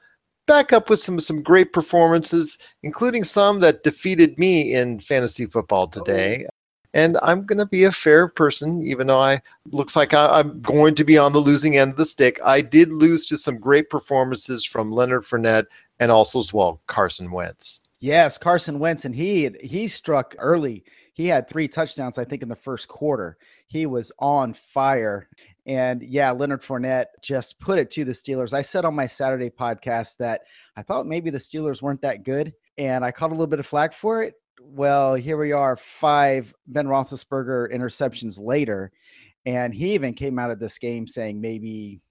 back up with some some great performances, including some that defeated me in fantasy football oh. today. And I'm going to be a fair person, even though I looks like I, I'm going to be on the losing end of the stick. I did lose to some great performances from Leonard Fournette and also as well Carson Wentz. Yes, Carson Wentz, and he he struck early. He had three touchdowns, I think, in the first quarter. He was on fire. And yeah, Leonard Fournette just put it to the Steelers. I said on my Saturday podcast that I thought maybe the Steelers weren't that good, and I caught a little bit of flack for it. Well, here we are, five Ben Roethlisberger interceptions later, and he even came out of this game saying maybe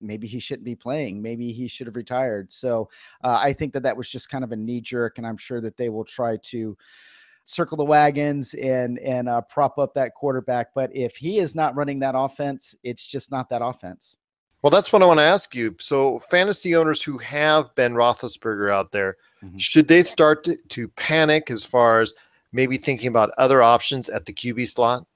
maybe he shouldn't be playing. Maybe he should have retired. So uh, I think that that was just kind of a knee jerk, and I'm sure that they will try to circle the wagons and and uh, prop up that quarterback. But if he is not running that offense, it's just not that offense. Well, that's what I want to ask you. So, fantasy owners who have Ben Roethlisberger out there, Should they start to, to panic as far as maybe thinking about other options at the QB slot?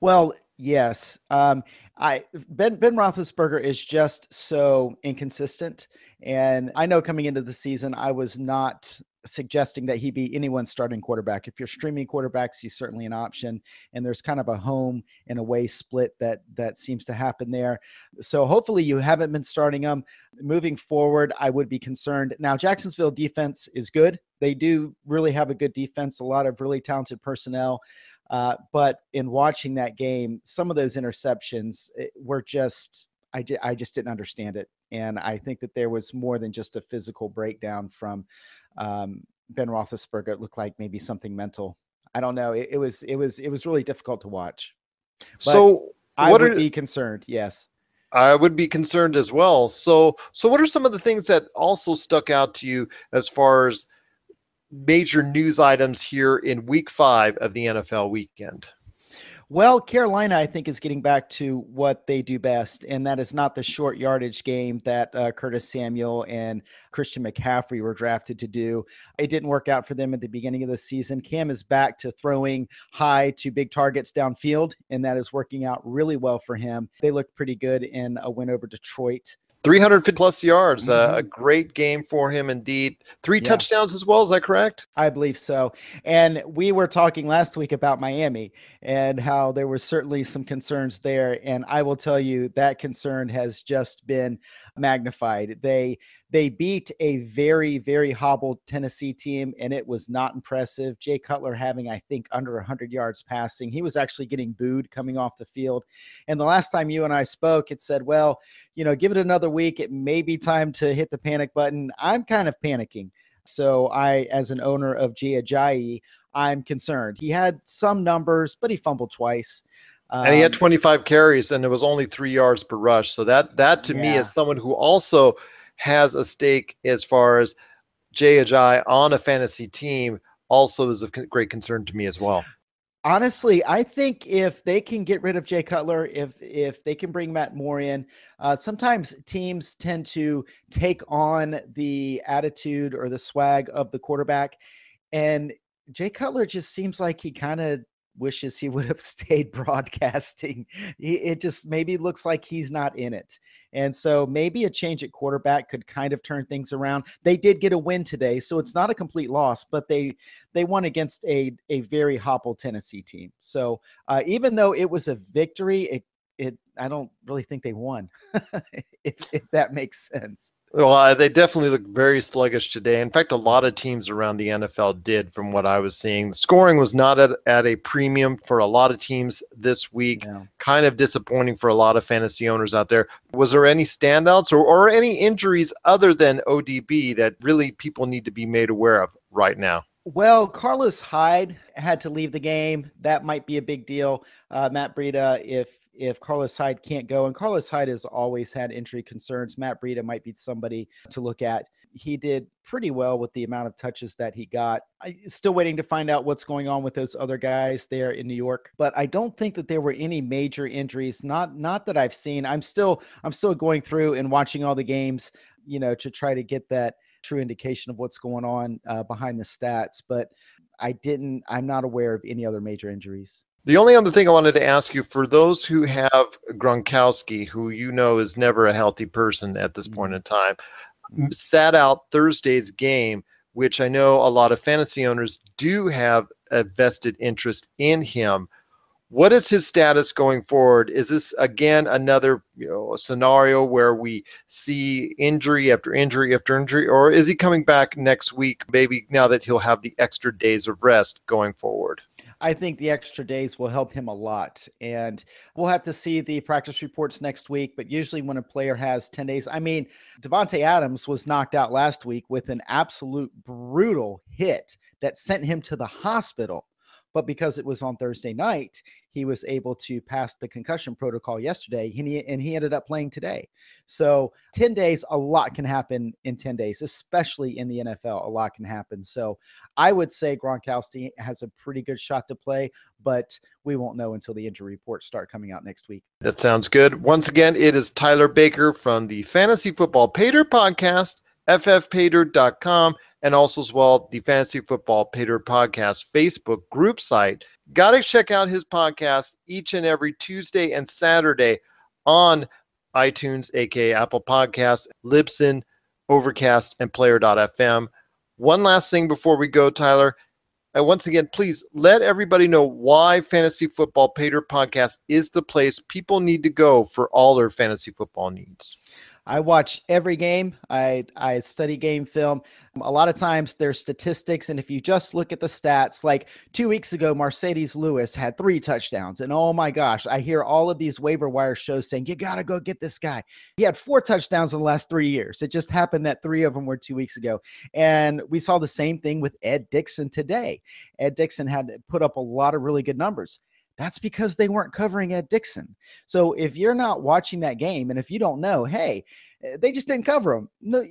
Well, yes. Um, I Ben Ben Roethlisberger is just so inconsistent, and I know coming into the season, I was not suggesting that he be anyone's starting quarterback. If you're streaming quarterbacks, he's certainly an option. And there's kind of a home and away split that that seems to happen there. So hopefully you haven't been starting him. Moving forward, I would be concerned. Now Jacksonville defense is good. They do really have a good defense, a lot of really talented personnel. Uh, but in watching that game, some of those interceptions eh, were just I, I just didn't understand it. And I think that there was more than just a physical breakdown from um, Ben Roethlisberger. It looked like maybe something mental. I don't know. It, it was it was it was really difficult to watch. But so I would are, be concerned. Yes. I would be concerned as well. So so what are some of the things that also stuck out to you as far as major news items here in week five of the NFL weekend? Well, Carolina, I think, is getting back to what they do best, and that is not the short yardage game that uh, Curtis Samuel and Christian McCaffrey were drafted to do. It didn't work out for them at the beginning of the season. Cam is back to throwing high to big targets downfield, and that is working out really well for him. They looked pretty good in a win over Detroit. 350 plus yards, uh, a great game for him indeed. Three Mm-hmm. Yeah. touchdowns as well. Is that correct? I believe so. And we were talking last week about Miami and how there were certainly some concerns there. And I will tell you that concern has just been magnified. They they beat a very very hobbled Tennessee team, and it was not impressive. Jay Cutler having I think under 100 yards passing. He was actually getting booed coming off the field. And the last time you and I spoke, it said, "Well, you know, give it another week. It may be time to hit the panic button." I'm kind of panicking. So I, as an owner of Jay Ajayi, I'm concerned. He had some numbers, but he fumbled twice. And he had Um, 25 carries and it was only three yards per rush. So that that to me is someone who also has a stake as far as Jay Ajayi on a fantasy team also is of great concern to me as well. honestly, I think if they can get rid of Jay Cutler, if if they can bring Matt Moore in, uh, sometimes teams tend to take on the attitude or the swag of the quarterback, and Jay Cutler just seems like he kind of wishes he would have stayed broadcasting. It just maybe looks like he's not in it. And so maybe a change at quarterback could kind of turn things around. They did get a win today, so it's not a complete loss, but they they won against a a very hopple Tennessee team. So uh, even though it was a victory, it it I don't really think they won. if if that makes sense. Well, they definitely look very sluggish today. In fact, a lot of teams around the NFL did, from what I was seeing. The scoring was not at, at a premium for a lot of teams this week. Kind of disappointing for a lot of fantasy owners out there. Was there any standouts or, or any injuries other than ODB that really people need to be made aware of right now? Well, Carlos Hyde had to leave the game. That might be a big deal. Uh, Matt Breida, if if Carlos Hyde can't go, and Carlos Hyde has always had injury concerns, Matt Breida might be somebody to look at. He did pretty well with the amount of touches that he got. I still waiting to find out what's going on with those other guys there in New York, but I don't think that there were any major injuries. Not not that I've seen. I'm still I'm still going through and watching all the games, you know, to try to get that true indication of what's going on uh, behind the stats. But I didn't. I'm not aware of any other major injuries. The only other thing I wanted to ask you for those who have Gronkowski, who you know is never a healthy person at this point in time, mm-hmm. sat out Thursday's game, which I know a lot of fantasy owners do have a vested interest in him. What is his status going forward? Is this again another you know scenario where we see injury after injury after injury, or is he coming back next week? Maybe now that he'll have the extra days of rest going forward. I think the extra days will help him a lot. And we'll have to see the practice reports next week. But usually, when a player has 10 days, I mean, Davante Adams was knocked out last week with an absolute brutal hit that sent him to the hospital. But because it was on Thursday night, he was able to pass the concussion protocol yesterday and he, and he ended up playing today. So, 10 days, a lot can happen in 10 days, especially in the NFL. A lot can happen. So, I would say Gronkowski has a pretty good shot to play, but we won't know until the injury reports start coming out next week. That sounds good. Once again, it is Tyler Baker from the Fantasy Football Paydirt podcast, ffpaydirt.com. and also as well the Fantasy Football Paydirt Podcast Facebook group site. Got to check out his podcast each and every Tuesday and Saturday on iTunes, aka Apple Podcasts, Libsyn, Overcast, and Player.fm. One last thing before we go, Tyler. And once again, please let everybody know why Fantasy Football Paydirt Podcast is the place people need to go for all their fantasy football needs. I watch every game. I I study game film. A lot of times there's statistics, and if you just look at the stats, like two weeks ago, Marcedes Lewis had three touchdowns, and oh my gosh, I hear all of these waiver wire shows saying you gotta go get this guy. He had four touchdowns in the last three years. It just happened that three of them were two weeks ago, and we saw the same thing with Ed Dickson today. Ed Dickson had put up a lot of really good numbers. That's because they weren't covering Ed Dickson. So if you're not watching that game and if you don't know, hey, eh, they just didn't cover him. No,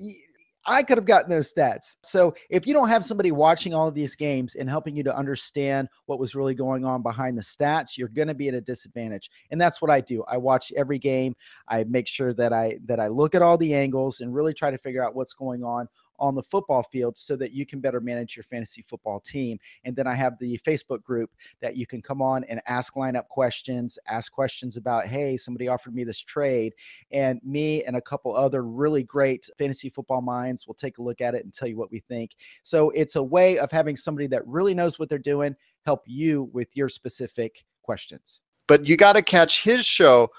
I could have gotten those stats. So if you don't have somebody watching all of these games and helping you to understand what was really going on behind the stats, you're going to be at a disadvantage. And that's what I do. I watch every game. I make sure that I that I look at all the angles and really try to figure out what's going on on the football field so that you can better manage your fantasy football team. And then I have the Facebook group that you can come on and ask lineup questions, ask questions about, hey, somebody offered me this trade. And me and a couple other really great fantasy football minds will take a look at it and tell you what we think. So it's a way of having somebody that really knows what they're doing help you with your specific questions. But you got to catch his show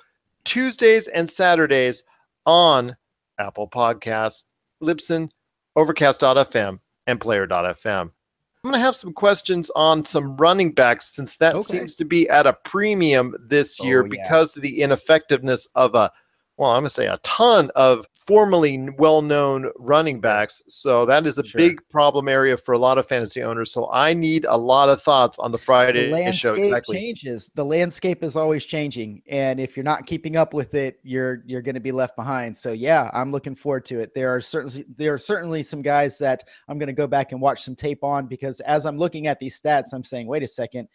Tuesdays and Saturdays on Apple Podcasts, Libsyn, Overcast.fm, and Player.fm. I'm going to have some questions on some running backs since that okay. seems to be at a premium this year oh, yeah. because of the ineffectiveness of a, well, I'm going to say a ton of formerly well-known running backs. So that is a sure. big problem area for a lot of fantasy owners. So I need a lot of thoughts on the Friday the landscape show. Exactly. changes. The landscape is always changing, and if you're not keeping up with it, you're you're going to be left behind. So yeah, I'm looking forward to it. There are certainly there are certainly some guys that I'm going to go back and watch some tape on because as I'm looking at these stats, I'm saying, wait a second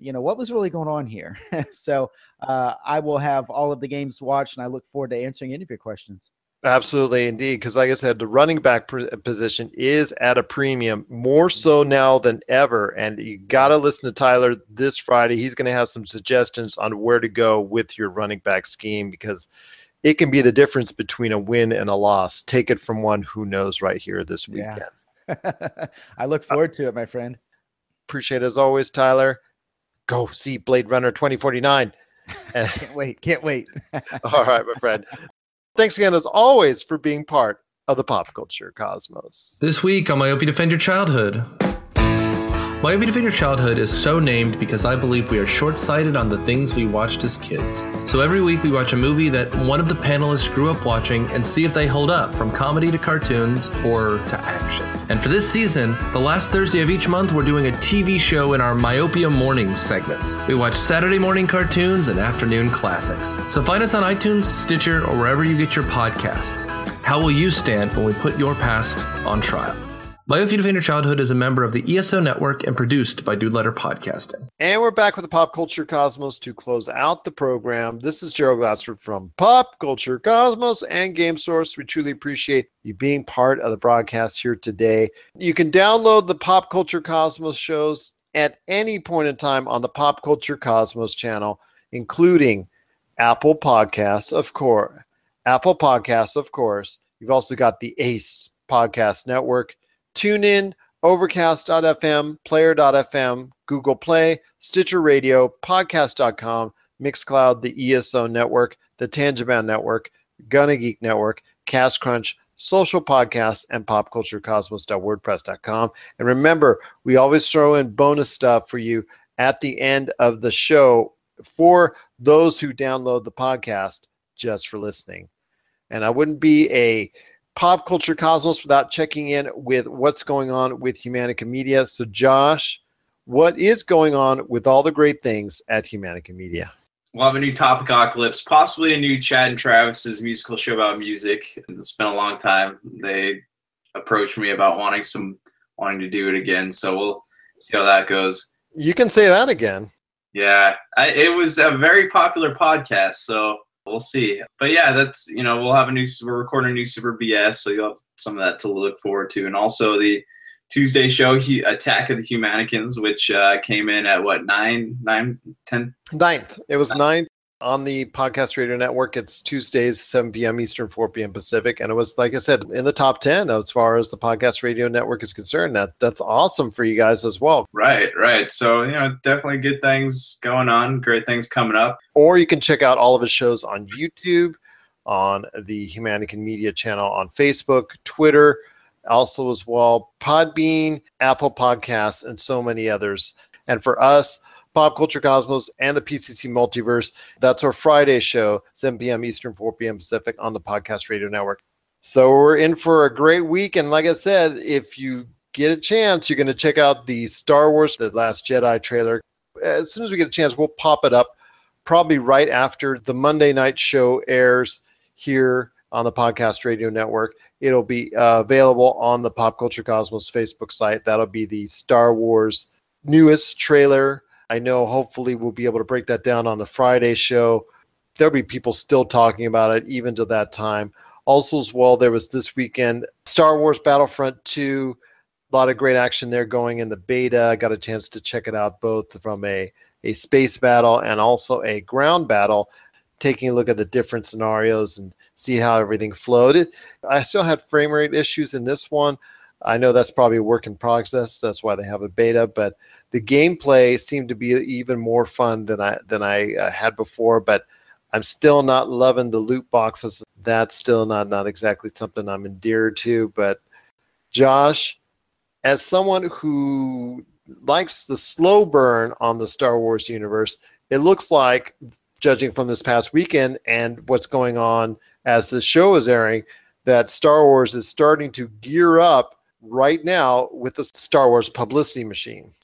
you know what was really going on here so uh, i will have all of the games watched and i look forward to answering any of your questions Absolutely, indeed. Because, like I said, the running back position is at a premium more so now than ever. And you got to listen to Tyler this Friday. He's going to have some suggestions on where to go with your running back scheme because it can be the difference between a win and a loss. Take it from one who knows right here this weekend. Yeah. I look forward uh, to it, my friend. Appreciate it as always, Tyler. Go see Blade Runner 2049. can't wait. Can't wait. All right, my friend. Thanks again, as always, for being part of the pop culture cosmos. This week on Myopia Defend Your Childhood. Myopia Defend Your Childhood is so named because I believe we are short sighted on the things we watched as kids. So every week we watch a movie that one of the panelists grew up watching and see if they hold up from comedy to cartoons or to action. And for this season, the last Thursday of each month, we're doing a TV show in our Myopia Mornings segments. We watch Saturday morning cartoons and afternoon classics. So find us on iTunes, Stitcher, or wherever you get your podcasts. How will you stand when we put your past on trial? Defend Your Childhood is a member of the ESO network and produced by Dude Letter Podcasting. And we're back with the Pop Culture Cosmos to close out the program. This is Gerald Glassford from Pop Culture Cosmos and Game Source. We truly appreciate you being part of the broadcast here today. You can download the Pop Culture Cosmos shows at any point in time on the Pop Culture Cosmos channel, including Apple Podcasts, of course. Apple Podcasts, of course. You've also got the ACE Podcast Network TuneIn, Overcast.fm, Player.fm, Google Play, Stitcher Radio, Podcast.com, Mixcloud, the ESO Network, the Tangibound Network, Gonna Geek Network, Cast Crunch, social podcasts, and popculturecosmos.wordpress.com. And remember, we always throw in bonus stuff for you at the end of the show for those who download the podcast just for listening. And I wouldn't be a pop culture cosmos without checking in with what's going on with Humanica Media. So, Josh, what is going on with all the great things at Humanica Media? We'll have a new Topicocalypse, possibly a new Chad and Travis's musical show about music. It's been a long time. They approached me about wanting some wanting to do it again, so we'll see how that goes. You can say that again. Yeah, I, it was a very popular podcast, so we'll see. But yeah, that's you know we'll have a new we're recording a new Super BS, so you'll have some of that to look forward to, and also the Tuesday show, Hu- Attack of the Humanicans, which uh, came in at what nine, nine, ten. Ninth. It was ninth on the Podcast Radio Network. It's Tuesdays, 7 p.m. Eastern, 4 p.m. Pacific. And it was, like I said, in the top 10 as far as the Podcast Radio Network is concerned. That That's awesome for you guys as well. Right, right. So you know, definitely good things going on. Great things coming up. Or you can check out all of his shows on YouTube, on the Humanican Media channel on Facebook, Twitter, also as well, Podbean, Apple Podcasts, and so many others. And for us, Pop Culture Cosmos and the PCC Multiverse, that's our Friday show, 7 p.m. Eastern, 4 p.m. Pacific on the Podcast Radio Network. So we're in for a great week. And like I said, if you get a chance, you're going to check out the Star Wars The Last Jedi trailer. As soon as we get a chance, we'll pop it up probably right after the Monday night show airs here on the Podcast Radio Network. It'll be uh, available on the Pop Culture Cosmos Facebook site. That'll be the Star Wars newest trailer. I know hopefully we'll be able to break that down on the Friday show. There'll be people still talking about it even to that time. Also, as well, there was this weekend Star Wars Battlefront 2. A lot of great action there going in the beta. I got a chance to check it out both from a, a space battle and also a ground battle, taking a look at the different scenarios and see how everything flowed. I still had frame rate issues in this one. I know that's probably a work in progress. That's why they have a beta, but the gameplay seemed to be even more fun than I than I uh, had before. But I'm still not loving the loot boxes. That's still not not exactly something I'm endeared to. But Josh, as someone who likes the slow burn on the Star Wars universe, it looks like, judging from this past weekend and what's going on as the show is airing, that Star Wars is starting to gear up right now with the Star Wars publicity machine.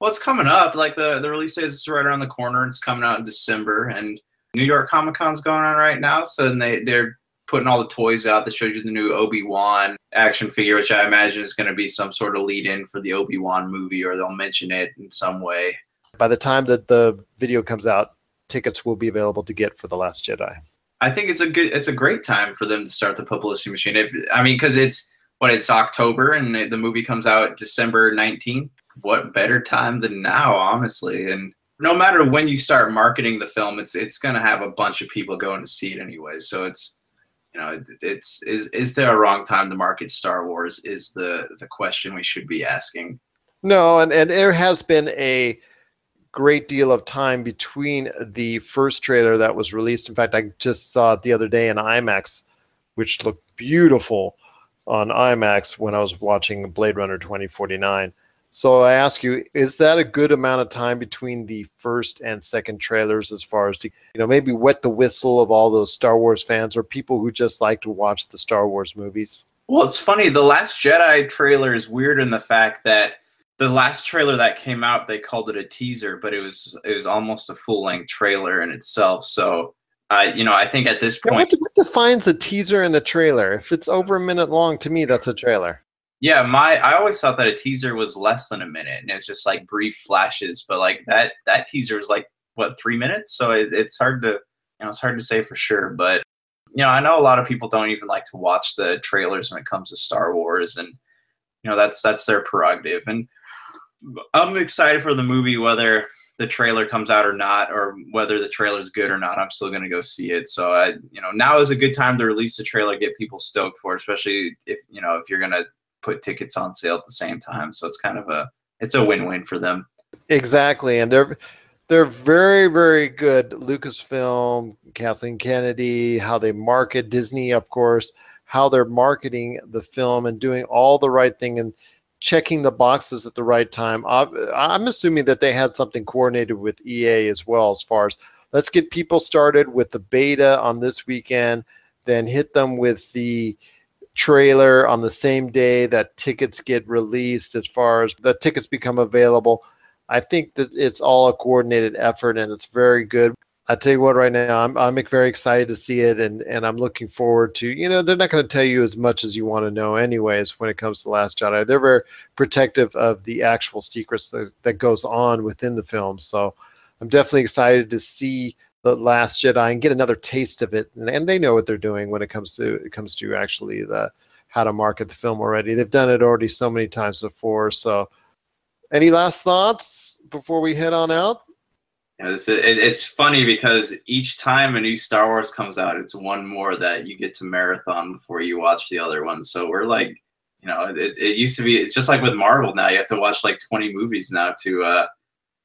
Well, it's coming up. Like the the release is right around the corner. It's coming out in December, and New York Comic Con's going on right now. So then they they're putting all the toys out that showed you the new Obi Wan action figure, which I imagine is going to be some sort of lead in for the Obi Wan movie, or they'll mention it in some way. By the time that the video comes out, tickets will be available to get for the Last Jedi. I think it's a good, it's a great time for them to start the publicity machine. If I mean, because it's what it's October and the movie comes out December nineteenth. What better time than now, honestly? And no matter when you start marketing the film, it's it's going to have a bunch of people going to see it anyway. So it's you know, it's is is there a wrong time to market Star Wars? Is the the question we should be asking. No, and, and there has been a great deal of time between the first trailer that was released. In fact, I just saw it the other day in IMAX, which looked beautiful on IMAX when I was watching Blade Runner 2049. So I ask you, is that a good amount of time between the first and second trailers as far as to, you know, maybe wet the whistle of all those Star Wars fans or people who just like to watch the Star Wars movies? Well, it's funny. The Last Jedi trailer is weird in the fact that the last trailer that came out, they called it a teaser, but it was it was almost a full length trailer in itself. So, uh, you know, I think at this point, what, what defines a teaser and a trailer? If it's over a minute long, to me, that's a trailer. yeah, my I always thought that a teaser was less than a minute, and it's just like brief flashes. But like that that teaser is like what three minutes, so it, it's hard to you know it's hard to say for sure. But you know, I know a lot of people don't even like to watch the trailers when it comes to Star Wars, and you know that's that's their prerogative. And I'm excited for the movie, whether the trailer comes out or not, or whether the trailer's good or not. I'm still going to go see it. So I, you know, now is a good time to release the trailer, get people stoked for, it, especially if you know if you're going to put tickets on sale at the same time. So it's kind of a it's a win-win for them. Exactly, and they're they're very very good. Lucasfilm, Kathleen Kennedy, how they market Disney, of course, how they're marketing the film and doing all the right thing and checking the boxes at the right time. Ob- I'm assuming that they had something coordinated with EA as well, as far as let's get people started with the beta on this weekend, then hit them with the trailer on the same day that tickets get released as far as the tickets become available. I think that it's all a coordinated effort and it's very good. I tell you what, right now I'm I'm very excited to see it, and and I'm looking forward to. You know, they're not going to tell you as much as you want to know, anyways. When it comes to Last Jedi, they're very protective of the actual secrets that that goes on within the film. So, I'm definitely excited to see the Last Jedi and get another taste of it. And, and they know what they're doing when it comes to it comes to actually the how to market the film already. They've done it already so many times before. So, any last thoughts before we head on out? It's, it, it's funny because each time a new Star Wars comes out, it's one more that you get to marathon before you watch the other one. So we're like, you know, it, it used to be it's just like with Marvel now. You have to watch like 20 movies now to, uh,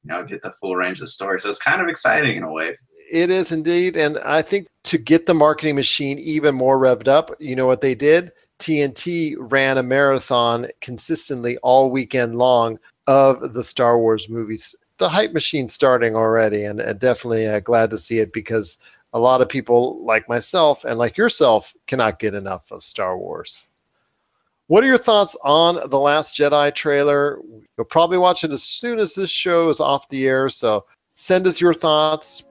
you know, get the full range of story. So it's kind of exciting in a way. It is indeed. And I think to get the marketing machine even more revved up, you know what they did? TNT ran a marathon consistently all weekend long of the Star Wars movies. The hype machine starting already, and, definitely uh, glad to see it because a lot of people like myself and like yourself cannot get enough of Star Wars. What are your thoughts on the Last Jedi trailer? You'll probably watch it as soon as this show is off the air, so send us your thoughts.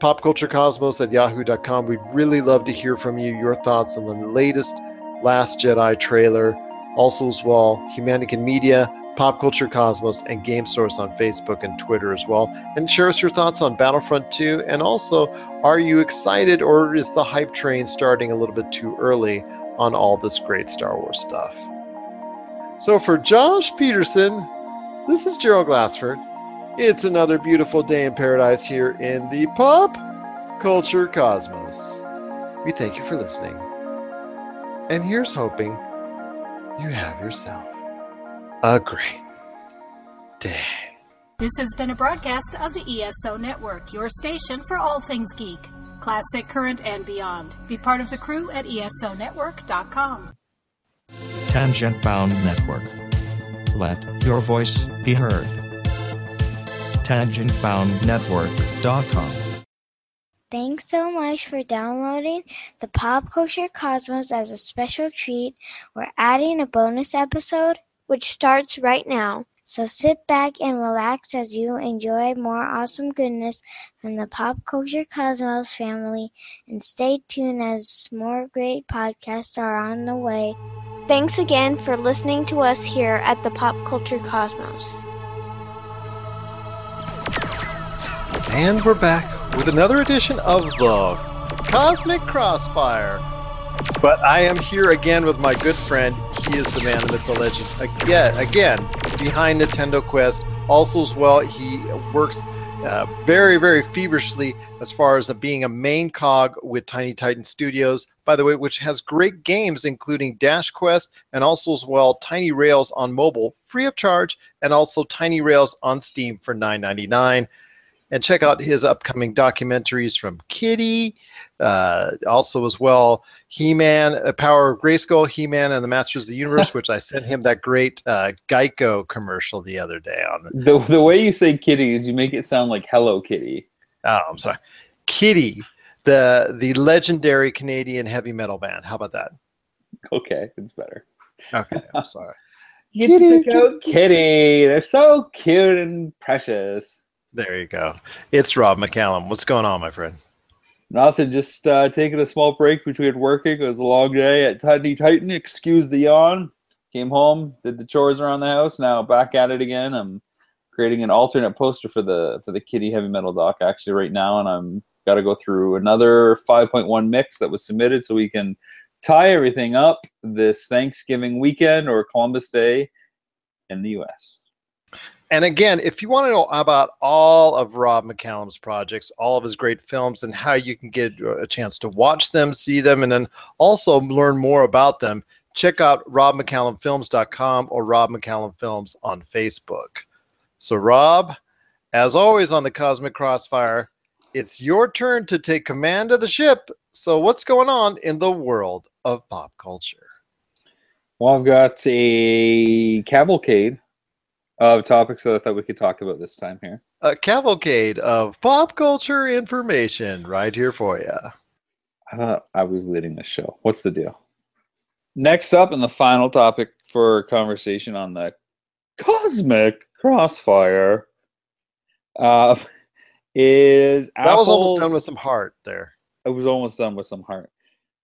Popculturecosmos at yahoo.com. We'd really love to hear from you, your thoughts on the latest Last Jedi trailer. Also, as well, Humanican Media, Pop Culture Cosmos, and Game Source on Facebook and Twitter as well. And share us your thoughts on Battlefront 2. And also, are you excited or is the hype train starting a little bit too early on all this great Star Wars stuff? So, for Josh Peterson, this is Gerald Glassford. It's another beautiful day in paradise here in the Pop Culture Cosmos. We thank you for listening. And here's hoping you have yourself a great day. This has been a broadcast of the ESO Network, your station for all things geek, classic, current, and beyond. Be part of the crew at ESONetwork.com. Tangent Bound Network. Let your voice be heard. TangentBoundNetwork.com. Thanks so much for downloading the Pop Culture Cosmos as a special treat. We're adding a bonus episode, which starts right now. So sit back and relax as you enjoy more awesome goodness from the Pop Culture Cosmos family, and stay tuned as more great podcasts are on the way. Thanks again for listening to us here at the Pop Culture Cosmos. And we're back with another edition of the Cosmic Crossfire. But I am here again with my good friend. He is the man, the myth, the legend. Again, again, behind Nintendo Quest. Also, as well, he works uh, very, very feverishly as far as being a main cog with Tiny Titan Studios, by the way, which has great games including Dash Quest and also as well Tiny Rails on mobile, free of charge, and also Tiny Rails on Steam for $9.99 and check out his upcoming documentaries from Kitty, uh, also as well He-Man, Power of Grayskull, He-Man, and the Masters of the Universe, which I sent him that great uh, Geico commercial the other day on. The the way you say Kitty is you make it sound like Hello Kitty. Oh, I'm sorry, Kitty, the the legendary Canadian heavy metal band. How about that? Okay, it's better. Okay, I'm sorry. Kitty, kitty, kitty. They're so cute and precious. There you go. It's Rob McCallum. What's going on, my friend? Nothing. Just uh, taking a small break between working. It was a long day at Tiny Titan. Excuse the yawn. Came home, did the chores around the house. Now back at it again. I'm creating an alternate poster for the for the Kitty Heavy Metal doc actually right now, and I'm got to go through another 5.1 mix that was submitted so we can tie everything up this Thanksgiving weekend or Columbus Day in the U.S. And again, if you want to know about all of Rob McCallum's projects, all of his great films, and how you can get uh, a chance to watch them, see them, and then also learn more about them, check out robmccallumfilms.com or Rob McCallum Films on Facebook. So, Rob, as always on the Cosmic Crossfire, it's your turn to take command of the ship. So, what's going on in the world of pop culture? Well, I've got a cavalcade of topics that I thought we could talk about this time here. A cavalcade of pop culture information right here for you. I thought I was leading the show. What's the deal? Next up, and the final topic for conversation on the cosmic crossfire uh, is that Apple's, was almost done with some heart there. It was almost done with some heart,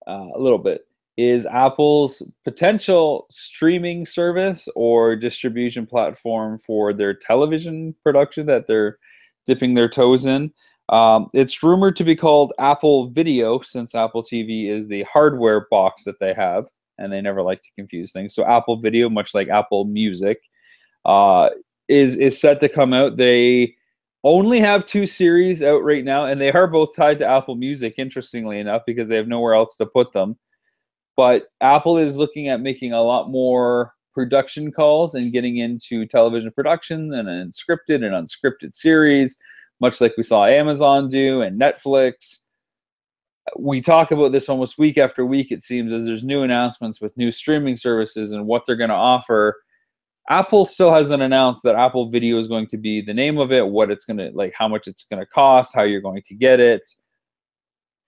uh, a little bit is Apple's potential streaming service or distribution platform for their television production that they're dipping their toes in. Um, it's rumored to be called Apple Video since Apple TV is the hardware box that they have, and they never like to confuse things. So Apple Video, much like Apple Music, uh, is is set to come out. They only have two series out right now, and they are both tied to Apple Music. Interestingly enough, because they have nowhere else to put them. But Apple is looking at making a lot more production calls and getting into television production and an scripted and unscripted series, much like we saw Amazon do and Netflix. We talk about this almost week after week, it seems, as there's new announcements with new streaming services and what they're going to offer. Apple still hasn't announced that Apple Video is going to be the name of it, what it's going to like, how much it's going to cost, how you're going to get it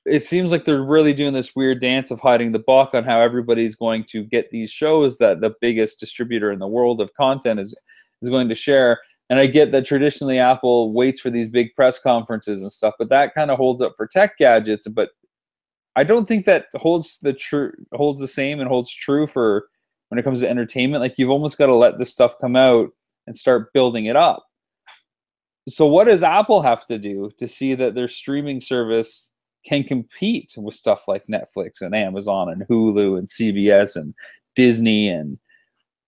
it seems like they're really doing this weird dance of hiding the buck on how everybody's going to get these shows that the biggest distributor in the world of content is is going to share. And I get that traditionally Apple waits for these big press conferences and stuff, but that kind of holds up for tech gadgets. But I don't think that holds the true holds the same and holds true for when it comes to entertainment. Like you've almost got to let this stuff come out and start building it up. So what does Apple have to do to see that their streaming service can compete with stuff like Netflix and Amazon and Hulu and CBS and Disney and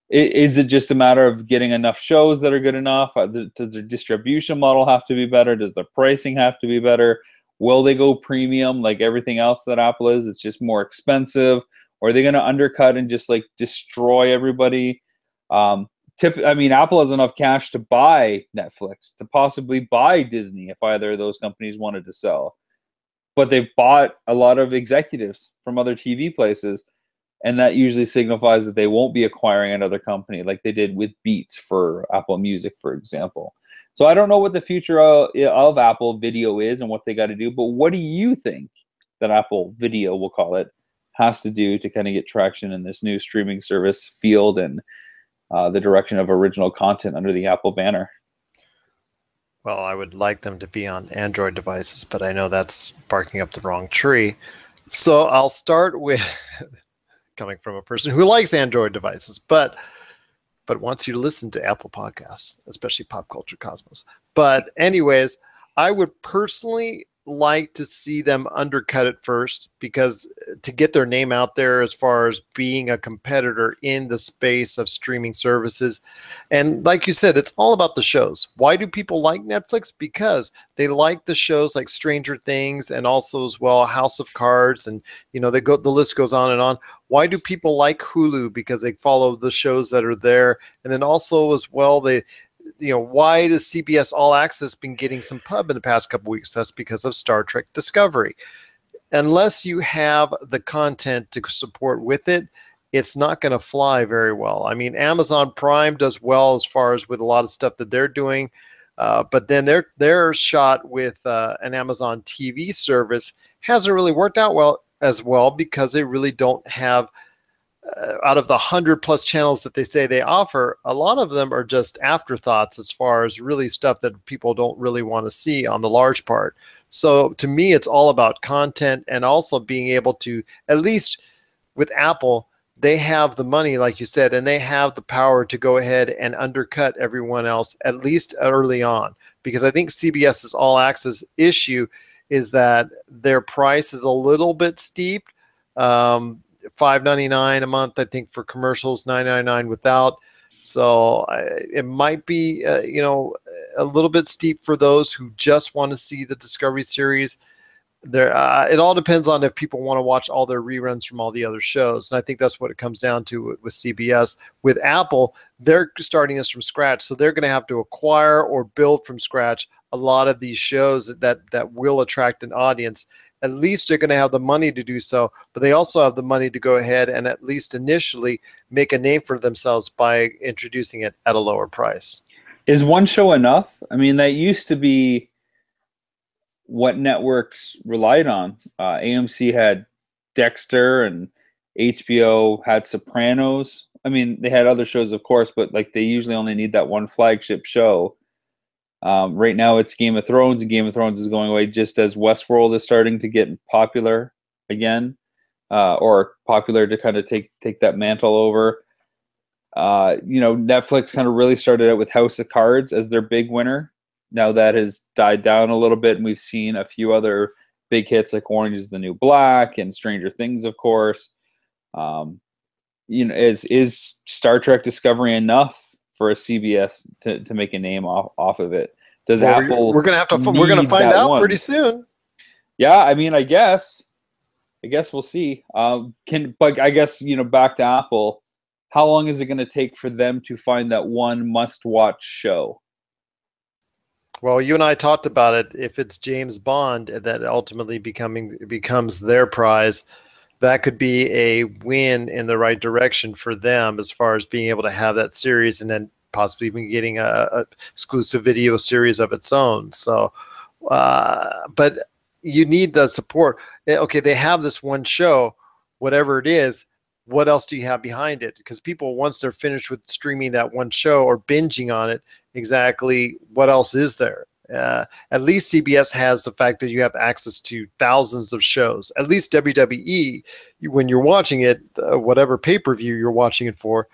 is it just a matter of getting enough shows that are good enough? Uh, does their distribution model have to be better? Does the pricing have to be better? Will they go premium like everything else that Apple is? It's just more expensive. Or are they going to undercut and just like destroy everybody? Um, tip, I mean, Apple has enough cash to buy Netflix, to possibly buy Disney if either of those companies wanted to sell but they've bought a lot of executives from other TV places, and that usually signifies that they won't be acquiring another company like they did with Beats for Apple Music, for example. So I don't know what the future of, of Apple Video is and what they got to do, but what do you think that Apple Video, we'll call it, has to do to kind of get traction in this new streaming service field and uh, the direction of original content under the Apple banner? Well, I would like them to be on Android devices, but I know that's barking up the wrong tree. So I'll start with coming from a person who likes Android devices, but but wants you to listen to Apple podcasts, especially Pop Culture Cosmos. But anyways, I would personally like to see them undercut it first because uh, to get their name out there as far as being a competitor in the space of streaming services. And like you said, it's all about the shows. Why do people like Netflix? Because they like the shows like Stranger Things and also as well House of Cards and you know they go the list goes on and on. Why do people like Hulu? Because they follow the shows that are there. And then also as well they you know, why does CBS All Access been getting some pub in the past couple weeks? That's because of Star Trek Discovery. Unless you have the content to support with it, it's not going to fly very well. I mean, Amazon Prime does well as far as with a lot of stuff that they're doing, uh, but then their their shot with uh, an Amazon TV service hasn't really worked out well as well because they really don't have uh, out of the hundred plus channels that they say they offer, a lot of them are just afterthoughts as far as really stuff that people don't really want to see on the large part. So to me, it's all about content and also being able to, at least with Apple, they have the money, like you said, and they have the power to go ahead and undercut everyone else, at least early on. Because I think CBS's all access issue is that their price is a little bit steep. Um, five ninety nine a month. I think for commercials, nine ninety nine without. So it might be uh, you know a little bit steep for those who just want to see the Discovery series. There, uh, it all depends on if people want to watch all their reruns from all the other shows, and I think that's what it comes down to with, with CBS. With Apple, they're starting this from scratch, so they're going to have to acquire or build from scratch a lot of these shows that that will attract an audience at least they're going to have the money to do so, but they also have the money to go ahead and at least initially make a name for themselves by introducing it at a lower price. Is one show enough? I mean, that used to be what networks relied on. Uh, AMC had Dexter and HBO had Sopranos. I mean, they had other shows, of course, but like they usually only need that one flagship show. Um, right now, it's Game of Thrones, and Game of Thrones is going away just as Westworld is starting to get popular again, uh, or popular to kind of take take that mantle over. Uh, you know, Netflix kind of really started out with House of Cards as their big winner. Now that has died down a little bit, and we've seen a few other big hits like Orange is the New Black and Stranger Things, of course. Um, you know, is is Star Trek Discovery enough for a CBS to, to make a name off, off of it? Does Well, Apple? we're gonna have to. We're gonna find out one? pretty soon. Yeah, I mean, I guess, I guess we'll see. Um, can but I guess you know, back to Apple. How long is it going to take for them to find that one must-watch show? Well, you and I talked about it. If it's James Bond that ultimately becoming becomes their prize, that could be a win in the right direction for them as far as being able to have that series and then possibly even getting a, a exclusive video series of its own. So, uh, but you need the support. Eh, Okay, they have this one show, whatever it is. What else do you have behind it? Because people, once they're finished with streaming that one show or binging on it, exactly what else is there? Uh, at least CBS has the fact that you have access to thousands of shows. At least WWE, when you're watching it, uh, whatever pay per view you're watching it for,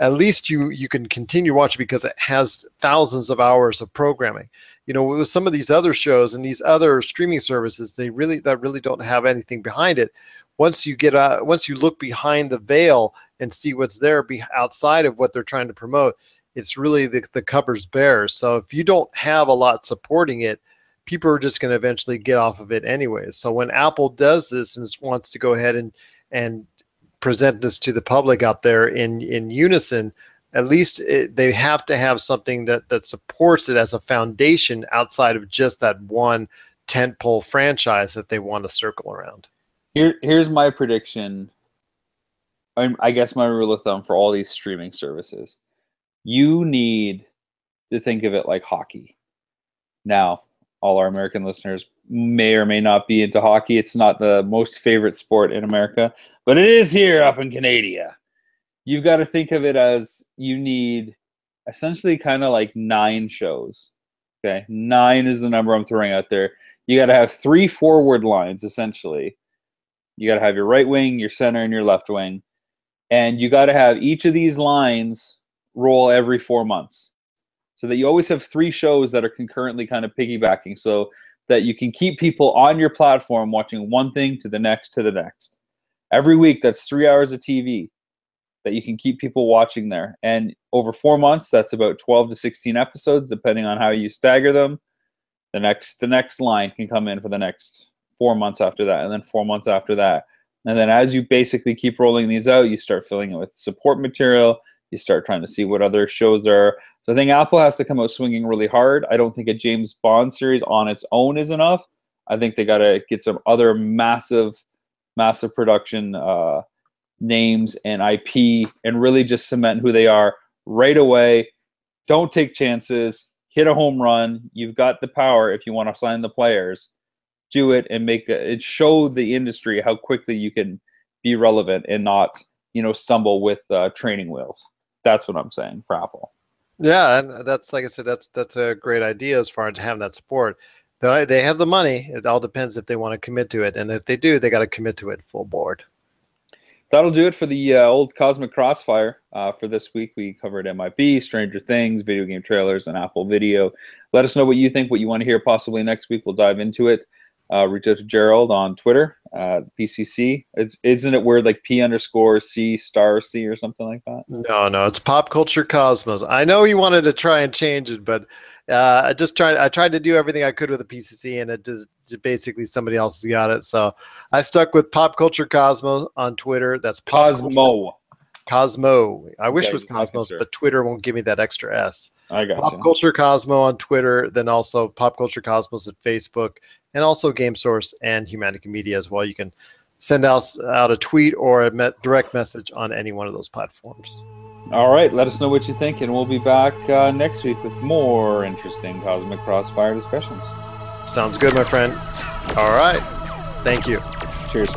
at least you you can continue watching because it has thousands of hours of programming. You know, with some of these other shows and these other streaming services, they really that really don't have anything behind it. Once you get out, once you look behind the veil and see what's there be outside of what they're trying to promote, it's really the, the cupboard's bare. So if you don't have a lot supporting it, people are just going to eventually get off of it anyways. So when Apple does this and wants to go ahead and and present this to the public out there in in unison, at least it, they have to have something that that supports it as a foundation outside of just that one tentpole franchise that they want to circle around. Here, here's my prediction. I guess my rule of thumb for all these streaming services: you need to think of it like hockey. Now, all our American listeners may or may not be into hockey. It's not the most favorite sport in America, but it is here up in Canada. You've got to think of it as you need essentially kind of like nine shows. Okay, nine is the number I'm throwing out there. You got to have three forward lines essentially. You got to have your right wing, your center, and your left wing. And you got to have each of these lines roll every four months so that you always have three shows that are concurrently kind of piggybacking so that you can keep people on your platform watching one thing to the next to the next. Every week, that's three hours of TV that you can keep people watching there. And over four months, that's about 12 to 16 episodes, depending on how you stagger them. The next the next line can come in for the next four months after that, and then four months after that. And then as you basically keep rolling these out, you start filling it with support material. You start trying to see what other shows there are. So I think Apple has to come out swinging really hard. I don't think a James Bond series on its own is enough. I think they got to get some other massive, massive production uh, names and IP and really just cement who they are right away. Don't take chances. Hit a home run. You've got the power if you want to sign the players. Do it and make it show the industry how quickly you can be relevant and not, you know, stumble with uh, training wheels. That's what I'm saying for Apple. Yeah, and that's like I said, that's that's a great idea as far as having that support. They they have the money. It all depends if they want to commit to it, and if they do, they got to commit to it full board. That'll do it for the uh, old Cosmic Crossfire uh, for this week. We covered MIB, Stranger Things, video game trailers, and Apple Video. Let us know what you think, what you want to hear possibly next week. We'll dive into it. Uh, reach out to Gerald on Twitter, uh, PCC. It's, isn't it weird like P underscore C star C or something like that? No, no, it's pop culture cosmos. I know you wanted to try and change it, but uh, I just tried. I tried to do everything I could with the PCC, and it just basically somebody else has got it. So I stuck with pop culture cosmos on Twitter. That's Pop Cosmo. Culture- Cosmo. I wish Okay, it was Cosmos, sure. but Twitter won't give me that extra S. I got Pop you. Culture Cosmo on Twitter, then also Pop Culture Cosmos at Facebook, and also Game Source and Humanica Media as well. You can send us out a tweet or a me- direct message on any one of those platforms. All right, let us know what you think, and we'll be back uh, next week with more interesting Cosmic Crossfire discussions. Sounds good, my friend. All right. Thank you. Cheers.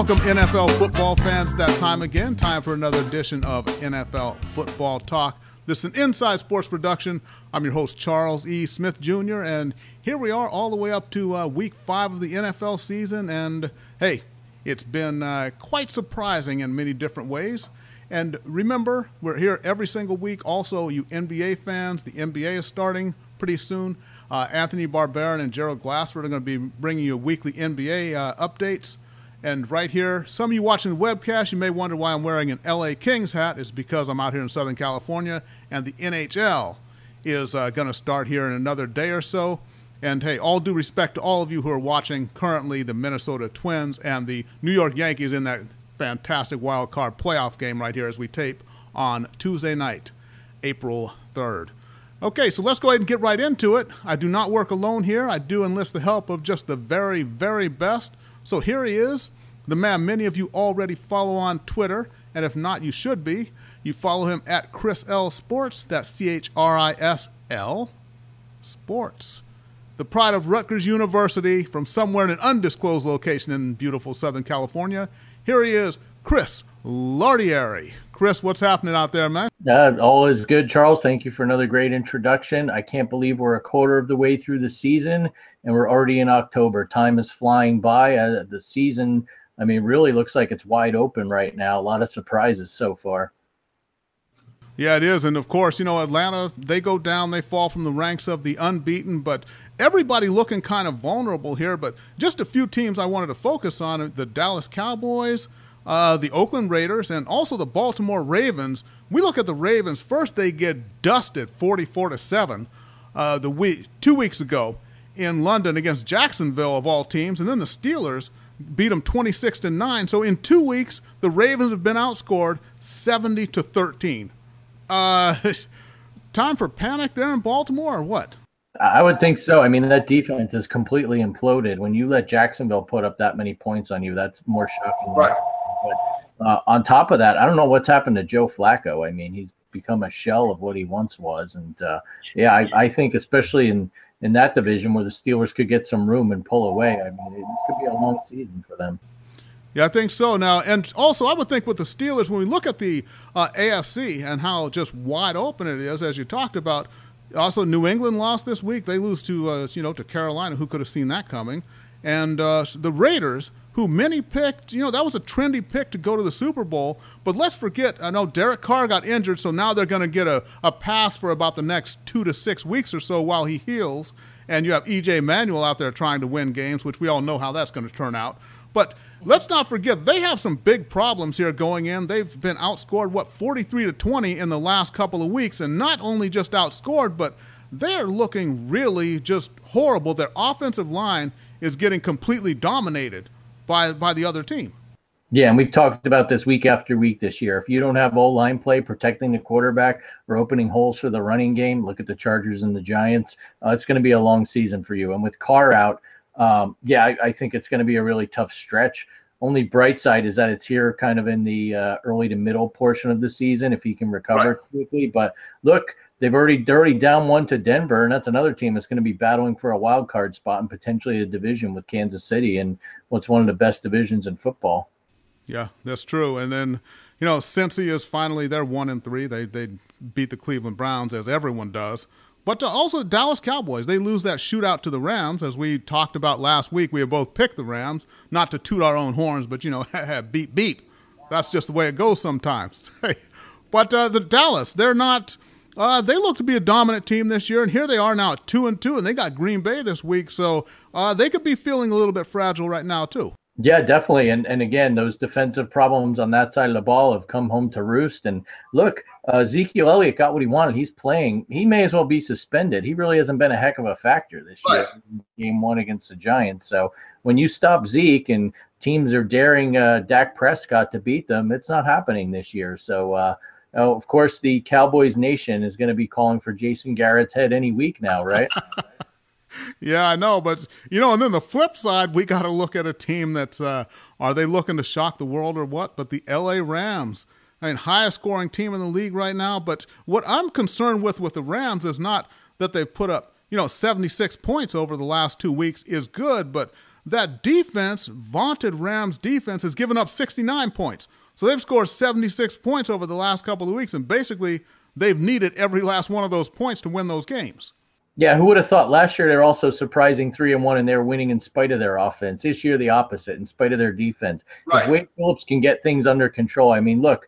Welcome, NFL football fans. That time again. Time for another edition of NFL Football Talk. This is an Inside Sports production. I'm your host, Charles E. Smith Jr., and here we are all the way up to uh, week five of the NFL season. And hey, it's been uh, quite surprising in many different ways. And remember, we're here every single week. Also, you NBA fans, the NBA is starting pretty soon. Uh, Anthony Barbarin and Gerald Glassford are going to be bringing you weekly NBA uh, updates. And right here, some of you watching the webcast, you may wonder why I'm wearing an LA Kings hat. It's because I'm out here in Southern California, and the NHL is uh, going to start here in another day or so. And hey, all due respect to all of you who are watching currently the Minnesota Twins and the New York Yankees in that fantastic wild card playoff game right here as we tape on Tuesday night, April 3rd. Okay, so let's go ahead and get right into it. I do not work alone here. I do enlist the help of just the very, very best. So here he is, the man many of you already follow on Twitter, and if not, you should be. You follow him at Chris L Sports. That's C H R I S L Sports. The pride of Rutgers University from somewhere in an undisclosed location in beautiful Southern California. Here he is, Chris Lardieri. Chris, what's happening out there, man? Uh, all is good, Charles. Thank you for another great introduction. I can't believe we're a quarter of the way through the season and we're already in October. Time is flying by. Uh, the season, I mean, really looks like it's wide open right now. A lot of surprises so far. Yeah, it is. And of course, you know, Atlanta, they go down, they fall from the ranks of the unbeaten, but everybody looking kind of vulnerable here. But just a few teams I wanted to focus on the Dallas Cowboys, uh, the Oakland Raiders, and also the Baltimore Ravens. We look at the Ravens. First, they get dusted 44 to 7 uh, the week, two weeks ago in London against Jacksonville, of all teams. And then the Steelers beat them 26 to 9. So in two weeks, the Ravens have been outscored 70 to 13. Uh, time for panic there in Baltimore, or what? I would think so. I mean, that defense is completely imploded. When you let Jacksonville put up that many points on you, that's more shocking. Right. But uh, on top of that, I don't know what's happened to Joe Flacco. I mean, he's become a shell of what he once was, and uh, yeah, I, I, think especially in in that division where the Steelers could get some room and pull away. I mean, it could be a long season for them. Yeah, I think so now. And also, I would think with the Steelers, when we look at the uh, AFC and how just wide open it is, as you talked about, also New England lost this week. They lose to, uh, you know, to Carolina. Who could have seen that coming? And uh, the Raiders, who many picked, you know, that was a trendy pick to go to the Super Bowl. But let's forget, I know Derek Carr got injured, so now they're going to get a, a pass for about the next two to six weeks or so while he heals. And you have EJ Manuel out there trying to win games, which we all know how that's going to turn out. But let's not forget they have some big problems here going in. They've been outscored what 43 to 20 in the last couple of weeks, and not only just outscored, but they're looking really just horrible. Their offensive line is getting completely dominated by by the other team. Yeah, and we've talked about this week after week this year. If you don't have O-line play protecting the quarterback or opening holes for the running game, look at the Chargers and the Giants. Uh, it's going to be a long season for you. And with Carr out, um, yeah, I, I, think it's going to be a really tough stretch. Only bright side is that it's here kind of in the uh, early to middle portion of the season if he can recover right. quickly. But look, they've already they're already down one to Denver, and that's another team that's going to be battling for a wild card spot and potentially a division with Kansas City and what's one of the best divisions in football. Yeah, that's true. And then, you know, Cincy is finally they're one and three. They they beat the Cleveland Browns as everyone does. But also Dallas Cowboys, they lose that shootout to the Rams, as we talked about last week. We have both picked the Rams, not to toot our own horns, but you know, beep beep. That's just the way it goes sometimes. but uh, the Dallas, they're not. Uh, they look to be a dominant team this year, and here they are now at two and two, and they got Green Bay this week, so uh, they could be feeling a little bit fragile right now too. Yeah, definitely. And and again, those defensive problems on that side of the ball have come home to roost. And look, uh, Ezekiel Elliott got what he wanted. He's playing. He may as well be suspended. He really hasn't been a heck of a factor this year. Game one against the Giants. So when you stop Zeke and teams are daring uh, Dak Prescott to beat them, it's not happening this year. So. Uh, Oh, of course, the Cowboys Nation is going to be calling for Jason Garrett's head any week now, right? yeah, I know, but you know, and then the flip side, we got to look at a team that's uh, are they looking to shock the world or what? But the L.A. Rams, I mean, highest scoring team in the league right now. But what I'm concerned with with the Rams is not that they've put up you know 76 points over the last two weeks is good, but that defense, vaunted Rams defense, has given up 69 points. So they've scored 76 points over the last couple of weeks, and basically they've needed every last one of those points to win those games. Yeah, who would have thought last year they're also surprising three and one and they're winning in spite of their offense. This year the opposite, in spite of their defense. Right. If Wade Phillips can get things under control, I mean, look,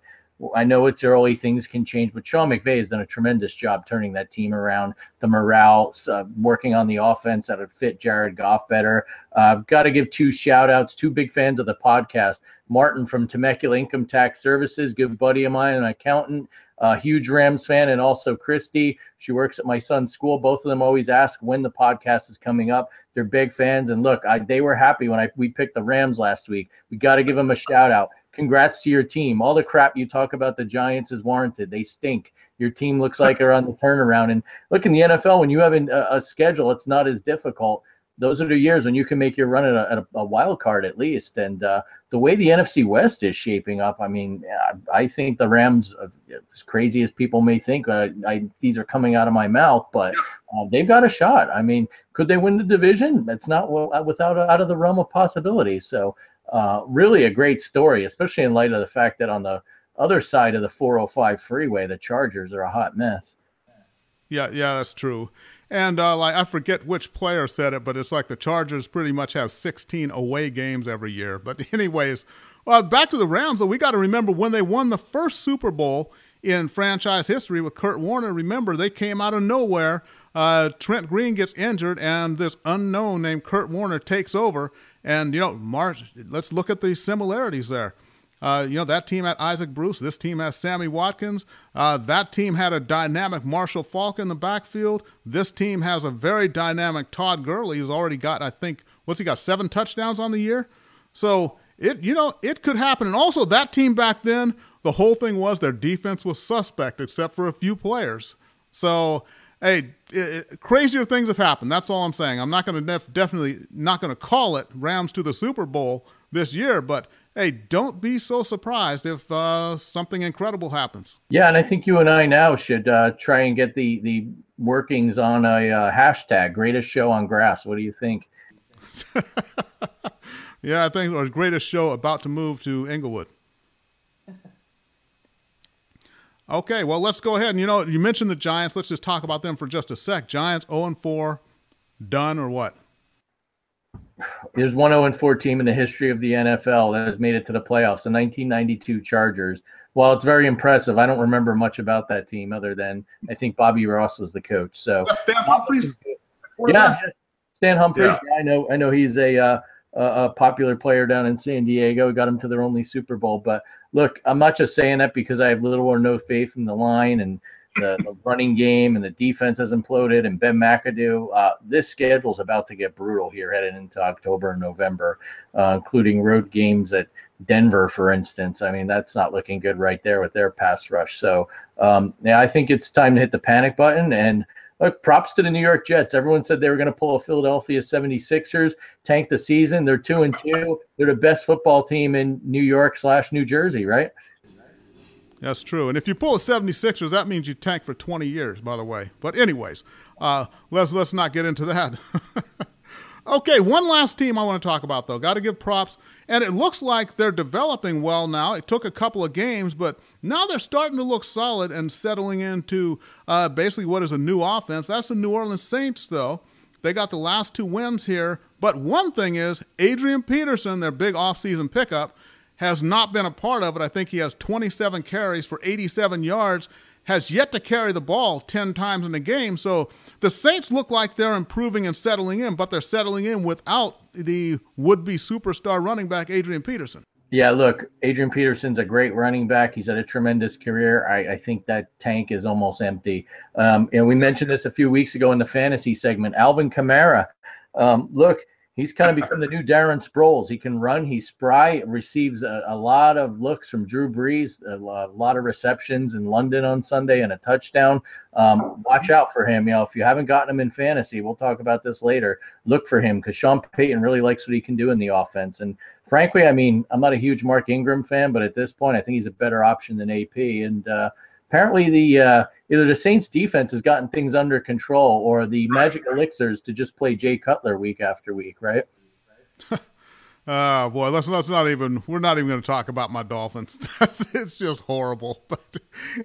I know it's early, things can change, but Sean McVay has done a tremendous job turning that team around. The morale, uh, working on the offense that would fit Jared Goff better. I've uh, got to give two shout outs, two big fans of the podcast. Martin from Temecula Income Tax Services, good buddy of mine, an accountant, a huge Rams fan, and also Christy. She works at my son's school. Both of them always ask when the podcast is coming up. They're big fans, and look, I, they were happy when I we picked the Rams last week. We got to give them a shout out congrats to your team. All the crap you talk about the Giants is warranted. They stink. Your team looks like they're on the turnaround. And look in the NFL, when you have a, a schedule, it's not as difficult. Those are the years when you can make your run at a, at a wild card at least. And uh, the way the NFC West is shaping up, I mean, I think the Rams, uh, as crazy as people may think, uh, I, these are coming out of my mouth, but uh, they've got a shot. I mean, could they win the division? That's not well, without out of the realm of possibility. So uh, really a great story, especially in light of the fact that on the other side of the 405 freeway, the Chargers are a hot mess. Yeah, yeah, that's true. And uh, like I forget which player said it, but it's like the Chargers pretty much have 16 away games every year. But anyways, uh, back to the Rams. We got to remember when they won the first Super Bowl in franchise history with Kurt Warner. Remember, they came out of nowhere. Uh, Trent Green gets injured, and this unknown named Kurt Warner takes over. And, you know, let's look at the similarities there. Uh, you know, that team had Isaac Bruce. This team has Sammy Watkins. Uh, that team had a dynamic Marshall Faulk in the backfield. This team has a very dynamic Todd Gurley, who's already got, I think, what's he got, seven touchdowns on the year? So, it you know, it could happen. And also, that team back then, the whole thing was their defense was suspect except for a few players. So, hey, it, crazier things have happened. That's all I'm saying. I'm not going to def- definitely not going to call it Rams to the Super Bowl this year, but hey, don't be so surprised if uh, something incredible happens. Yeah, and I think you and I now should uh, try and get the the workings on a uh, hashtag greatest show on grass. What do you think? yeah, I think our greatest show about to move to Inglewood. Okay, well, let's go ahead. And you know, you mentioned the Giants. Let's just talk about them for just a sec. Giants 0 and 4, done or what? There's one 0 and 4 team in the history of the NFL that has made it to the playoffs, the 1992 Chargers. While it's very impressive, I don't remember much about that team other than I think Bobby Ross was the coach. So Stan Humphries. Yeah, Stan Humphries. Yeah. yeah. I know. I know he's a, uh, a popular player down in San Diego. Got him to their only Super Bowl, but look, I'm not just saying that because I have little or no faith in the line and the, the running game and the defense has imploded and Ben McAdoo. Uh, this schedule is about to get brutal here heading into October and November, uh, including road games at Denver, for instance. I mean, that's not looking good right there with their pass rush. So, um, yeah, I think it's time to hit the panic button and – Look, props to the New York Jets. Everyone said they were going to pull a Philadelphia 76ers, tank the season. They're two and two. They're the best football team in New York slash New Jersey, right? That's true. And if you pull a 76ers, that means you tank for 20 years, by the way. But anyways, uh, let's let's not get into that. Okay, one last team I want to talk about, though. Got to give props. And it looks like they're developing well now. It took a couple of games, but now they're starting to look solid and settling into uh, basically what is a new offense. That's the New Orleans Saints, though. They got the last two wins here. But one thing is, Adrian Peterson, their big offseason pickup, has not been a part of it. I think he has 27 carries for 87 yards, has yet to carry the ball 10 times in a game. So the Saints look like they're improving and settling in, but they're settling in without the would be superstar running back, Adrian Peterson. Yeah, look, Adrian Peterson's a great running back. He's had a tremendous career. I, I think that tank is almost empty. Um, and we mentioned this a few weeks ago in the fantasy segment. Alvin Kamara, um, look, he's kind of become the new Darren Sproles. He can run, he's spry, receives a, a lot of looks from Drew Brees, a, a, lot of receptions in London on Sunday, and a touchdown. Um, watch out for him. You know, if you haven't gotten him in fantasy, we'll talk about this later. Look for him because Sean Payton really likes what he can do in the offense. And frankly, I mean, I'm not a huge Mark Ingram fan, but at this point, I think he's a better option than AP. And uh, apparently, the uh, either the Saints defense has gotten things under control or the magic elixirs to just play Jay Cutler week after week, right? Oh boy, let's let's not even we're not even going to talk about my Dolphins. it's just horrible. But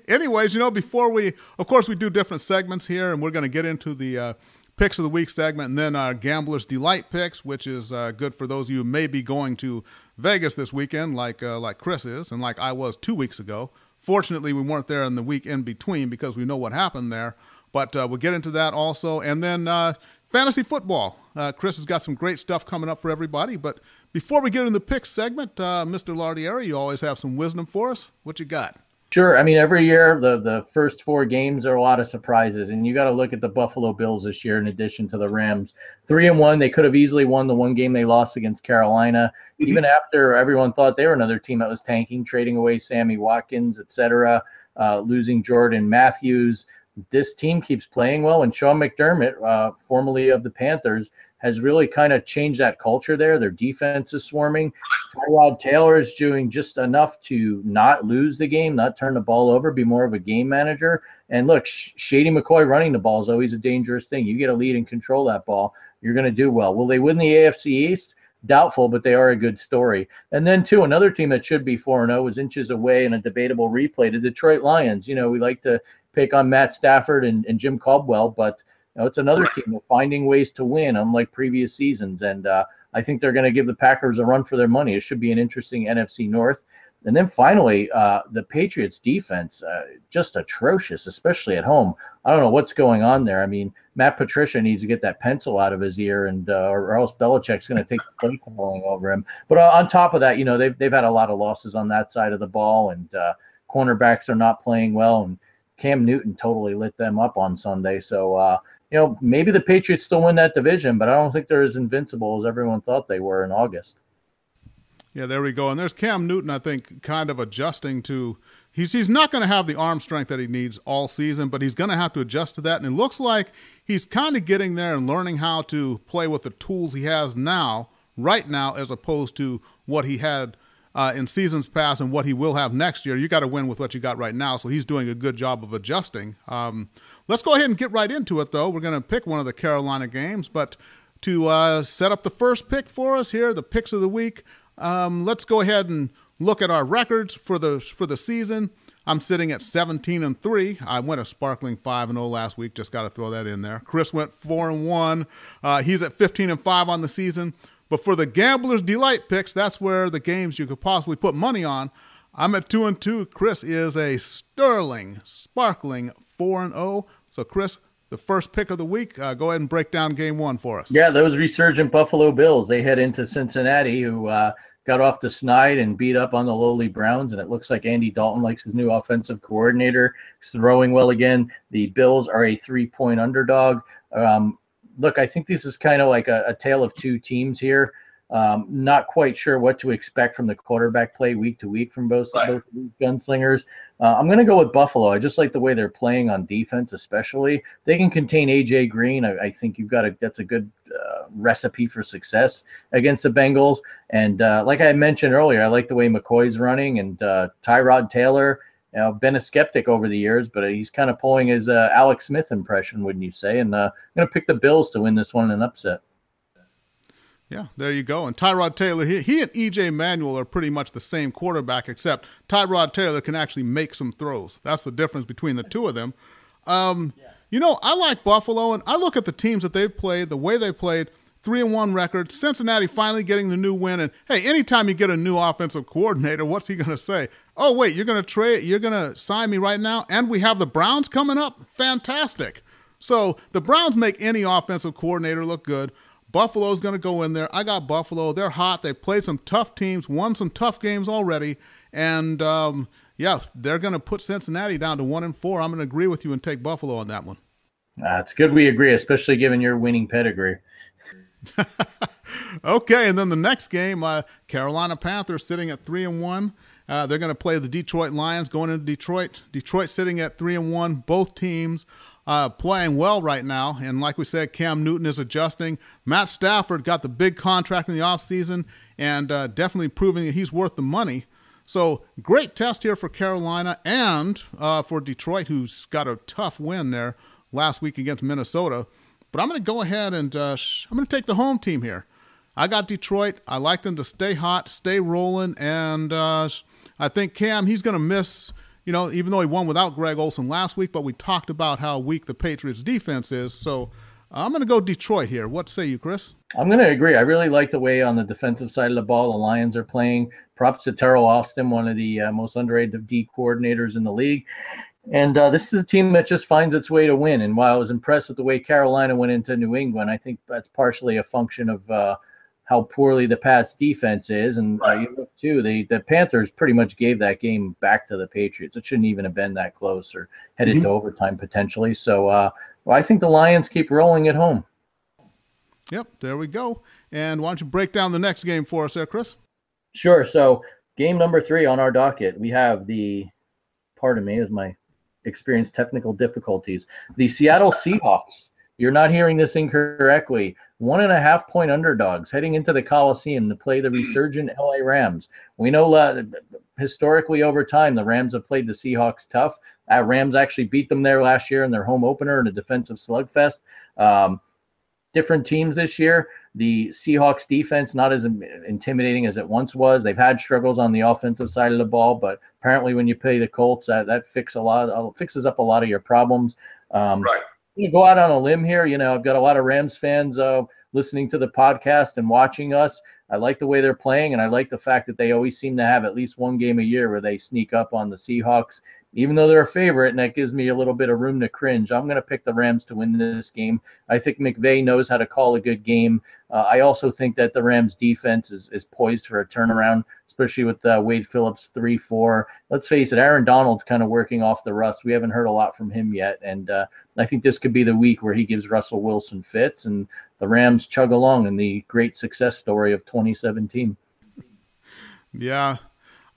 anyways, you know, before we of course we do different segments here and we're going to get into the uh, picks of the week segment and then our gamblers delight picks, which is uh, good for those of you who may be going to Vegas this weekend like uh, like Chris is and like I was 2 weeks ago. Fortunately, we weren't there in the week in between because we know what happened there. But uh, we'll get into that also and then uh, fantasy football. Uh, Chris has got some great stuff coming up for everybody, but before we get in the pick segment, uh, Mr. Lardieri, you always have some wisdom for us. What you got? Sure. I mean, every year the the first four games are a lot of surprises, and you got to look at the Buffalo Bills this year. In addition to the Rams, three and one, they could have easily won the one game they lost against Carolina. Mm-hmm. Even after everyone thought they were another team that was tanking, trading away Sammy Watkins, etc., uh, losing Jordan Matthews. This team keeps playing well, and Sean McDermott, uh, formerly of the Panthers, has really kind of changed that culture there. Their defense is swarming. Tyrod Taylor is doing just enough to not lose the game, not turn the ball over, be more of a game manager. And look, Shady McCoy running the ball is always a dangerous thing. You get a lead and control that ball, you're going to do well. Will they win the AFC East? Doubtful, but they are a good story. And then, too, another team that should be 4 0 is inches away in a debatable replay. The Detroit Lions. You know, we like to pick on Matt Stafford and, and Jim Caldwell, but you know, it's another team that's finding ways to win, unlike previous seasons. And uh, I think they're going to give the Packers a run for their money. It should be an interesting NFC North. And then finally, uh, the Patriots defense, uh, just atrocious, especially at home. I don't know what's going on there. I mean, Matt Patricia needs to get that pencil out of his ear, and uh, or else Belichick's going to take the play calling over him. But uh, on top of that, you know, they've they've had a lot of losses on that side of the ball, and uh, cornerbacks are not playing well, and Cam Newton totally lit them up on Sunday. So uh, you know, maybe the Patriots still win that division, but I don't think they're as invincible as everyone thought they were in August. Yeah, there we go. And there's Cam Newton, I think, kind of adjusting to. He's, he's not going to have the arm strength that he needs all season, but he's going to have to adjust to that. And it looks like he's kind of getting there and learning how to play with the tools he has now, right now, as opposed to what he had uh, in seasons past and what he will have next year. You got to win with what you got right now. So he's doing a good job of adjusting. Um, let's go ahead and get right into it, though. We're going to pick one of the Carolina games, but to uh, set up the first pick for us here, the picks of the week. Um, let's go ahead and look at our records for the for the season. I'm sitting at 17 and three. I went a sparkling five and zero oh last week. Just got to throw that in there. Chris went four and one. Uh, he's at 15 and five on the season. But for the gamblers' delight picks, that's where the games you could possibly put money on. I'm at two and two. Chris is a sterling, sparkling four and zero. Oh. So, Chris, the first pick of the week. Uh, go ahead and break down game one for us. Yeah, those resurgent Buffalo Bills. They head into Cincinnati, who uh, got off the snide and beat up on the lowly Browns. And it looks like Andy Dalton likes his new offensive coordinator. He's throwing well again. The Bills are a three point underdog. Um, look, I think this is kind of like a, a tale of two teams here. Um, not quite sure what to expect from the quarterback play week to week from both, both gunslingers. Uh, I'm going to go with Buffalo. I just like the way they're playing on defense, especially. They can contain AJ Green. I, I think you've got a that's a good uh, recipe for success against the Bengals. And uh, like I mentioned earlier, I like the way McCoy's running and uh, Tyrod Taylor you know, been a skeptic over the years, but he's kind of pulling his uh, Alex Smith impression, wouldn't you say? And uh, I'm going to pick the Bills to win this one in an upset. Yeah, there you go. And Tyrod Taylor, he, he and EJ Manuel are pretty much the same quarterback, except Tyrod Taylor can actually make some throws. That's the difference between the two of them. Um, yeah. You know, I like Buffalo, and I look at the teams that they've played, the way they played – three and one record. Cincinnati finally getting the new win. And hey, anytime you get a new offensive coordinator, what's he going to say? Oh, wait, you're going to trade, you're going to sign me right now, and we have the Browns coming up. Fantastic. So the Browns make any offensive coordinator look good. Buffalo's going to go in there. I got Buffalo. They're hot. They played some tough teams, won some tough games already, and um, yeah, they're going to put Cincinnati down to one and four. I'm going to agree with you and take Buffalo on that one. That's good. We agree, especially given your winning pedigree. okay, and then the next game, uh, Carolina Panthers sitting at three and one. Uh, they're going to play the Detroit Lions going into Detroit. Detroit sitting at three and one. Both teams uh, playing well right now. And like we said, Cam Newton is adjusting. Matt Stafford got the big contract in the offseason and uh, definitely proving that he's worth the money. So great test here for Carolina and uh, for Detroit, who's got a tough win there last week against Minnesota. But I'm going to go ahead and uh, I'm going to take the home team here. I got Detroit. I like them to stay hot, stay rolling, and uh, I think Cam he's going to miss. You know, even though he won without Greg Olsen last week, but we talked about how weak the Patriots' defense is. So I'm going to go Detroit here. What say you, Chris? I'm going to agree. I really like the way on the defensive side of the ball the Lions are playing. Props to Teryl Austin, one of the uh, most underrated D coordinators in the league. And uh, this is a team that just finds its way to win. And while I was impressed with the way Carolina went into New England, I think that's partially a function of uh, how poorly the Pats defense is. And uh, you look too, the the Panthers pretty much gave that game back to the Patriots. It shouldn't even have been that close or headed Mhm. to overtime potentially. So uh, well, I think the Lions keep rolling at home. Yep, there we go. And why don't you break down the next game for us there, Chris? Sure. So game number three on our docket, we have the, pardon me, is my experienced technical difficulties, the Seattle Seahawks. You're not hearing this incorrectly. One and a half point underdogs heading into the Coliseum to play the resurgent LA Rams. We know uh, historically over time the Rams have played the Seahawks tough. Uh, Rams actually beat them there last year in their home opener in a defensive slugfest. Um, different teams this year. The Seahawks defense not as intimidating as it once was. They've had struggles on the offensive side of the ball, but apparently when you play the Colts, that that fix a lot uh, fixes up a lot of your problems. Um, right. You go out on a limb here. You know, I've got a lot of Rams fans uh, listening to the podcast and watching us. I like the way they're playing, and I like the fact that they always seem to have at least one game a year where they sneak up on the Seahawks even though they're a favorite, and that gives me a little bit of room to cringe. I'm going to pick the Rams to win this game. I think McVay knows how to call a good game. Uh, I also think that the Rams defense is, is poised for a turnaround, especially with uh, Wade Phillips 3 4. Let's face it, Aaron Donald's kind of working off the rust. We haven't heard a lot from him yet. And uh, I think this could be the week where he gives Russell Wilson fits and the Rams chug along in the great success story of 2017. Yeah.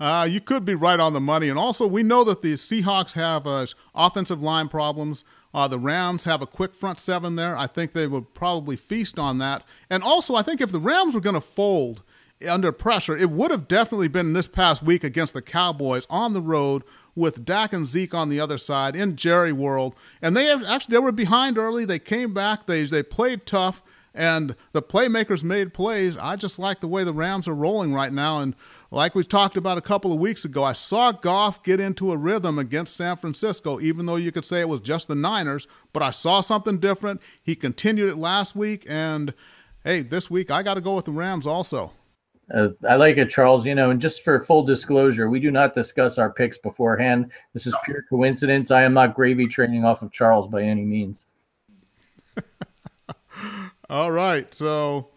Uh, you could be right on the money. And also, we know that the Seahawks have uh, offensive line problems. Uh, the Rams have a quick front seven there. I think they would probably feast on that. And also, I think if the Rams were going to fold under pressure, it would have definitely been this past week against the Cowboys on the road with Dak and Zeke on the other side in Jerry World. And they have, actually they were behind early. They came back. They they played tough. And the playmakers made plays. I just like the way the Rams are rolling right now. And like we talked about a couple of weeks ago, I saw Goff get into a rhythm against San Francisco, even though you could say it was just the Niners. But I saw something different. He continued it last week. And hey, this week I got to go with the Rams also. Uh, I like it, Charles. You know, and just for full disclosure, we do not discuss our picks beforehand. This is pure coincidence. I am not gravy training off of Charles by any means. All right. So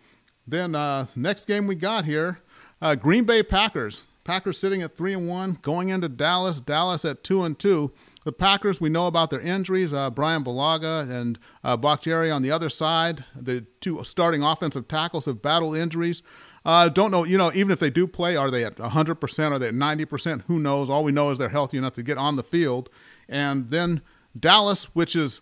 then uh, next game we got here, uh, Green Bay Packers. Packers sitting at three and one, going into Dallas. Dallas at two and two. The Packers, we know about their injuries. Uh, Bryan Bulaga and uh, Bakhtiari on the other side. The two starting offensive tackles have battled injuries. Uh, don't know, you know, even if they do play, are they at 100%? Are they at 90%? Who knows? All we know is they're healthy enough to get on the field. And then Dallas, which is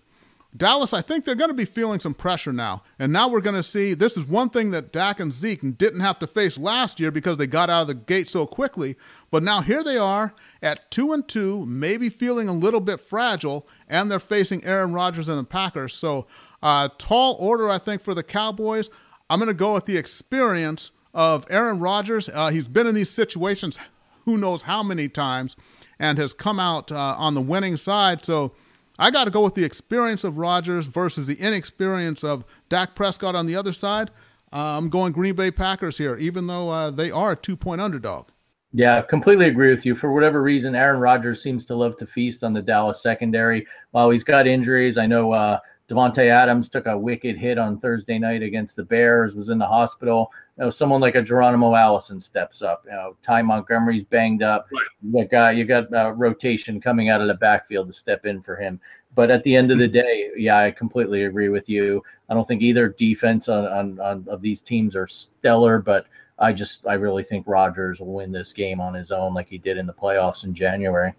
Dallas, I think they're going to be feeling some pressure now. And now we're going to see this is one thing that Dak and Zeke didn't have to face last year because they got out of the gate so quickly. But now here they are at 2 and 2, maybe feeling a little bit fragile, and they're facing Aaron Rodgers and the Packers. So, uh, tall order, I think, for the Cowboys. I'm going to go with the experience of Aaron Rodgers. Uh, he's been in these situations who knows how many times and has come out uh, on the winning side. So, I got to go with the experience of Rodgers versus the inexperience of Dak Prescott on the other side. Uh, I'm going Green Bay Packers here, even though uh, they are a two point underdog. Yeah, completely agree with you. For whatever reason, Aaron Rodgers seems to love to feast on the Dallas secondary. While he's got injuries, I know uh, Davante Adams took a wicked hit on Thursday night against the Bears, was in the hospital. You know, someone like a Geronimo Allison steps up. You know, Ty Montgomery's banged up. You got guy, you got uh, rotation coming out of the backfield to step in for him. But at the end of the day, yeah, I completely agree with you. I don't think either defense on, on, on of these teams are stellar, but I just I really think Rodgers will win this game on his own, like he did in the playoffs in January.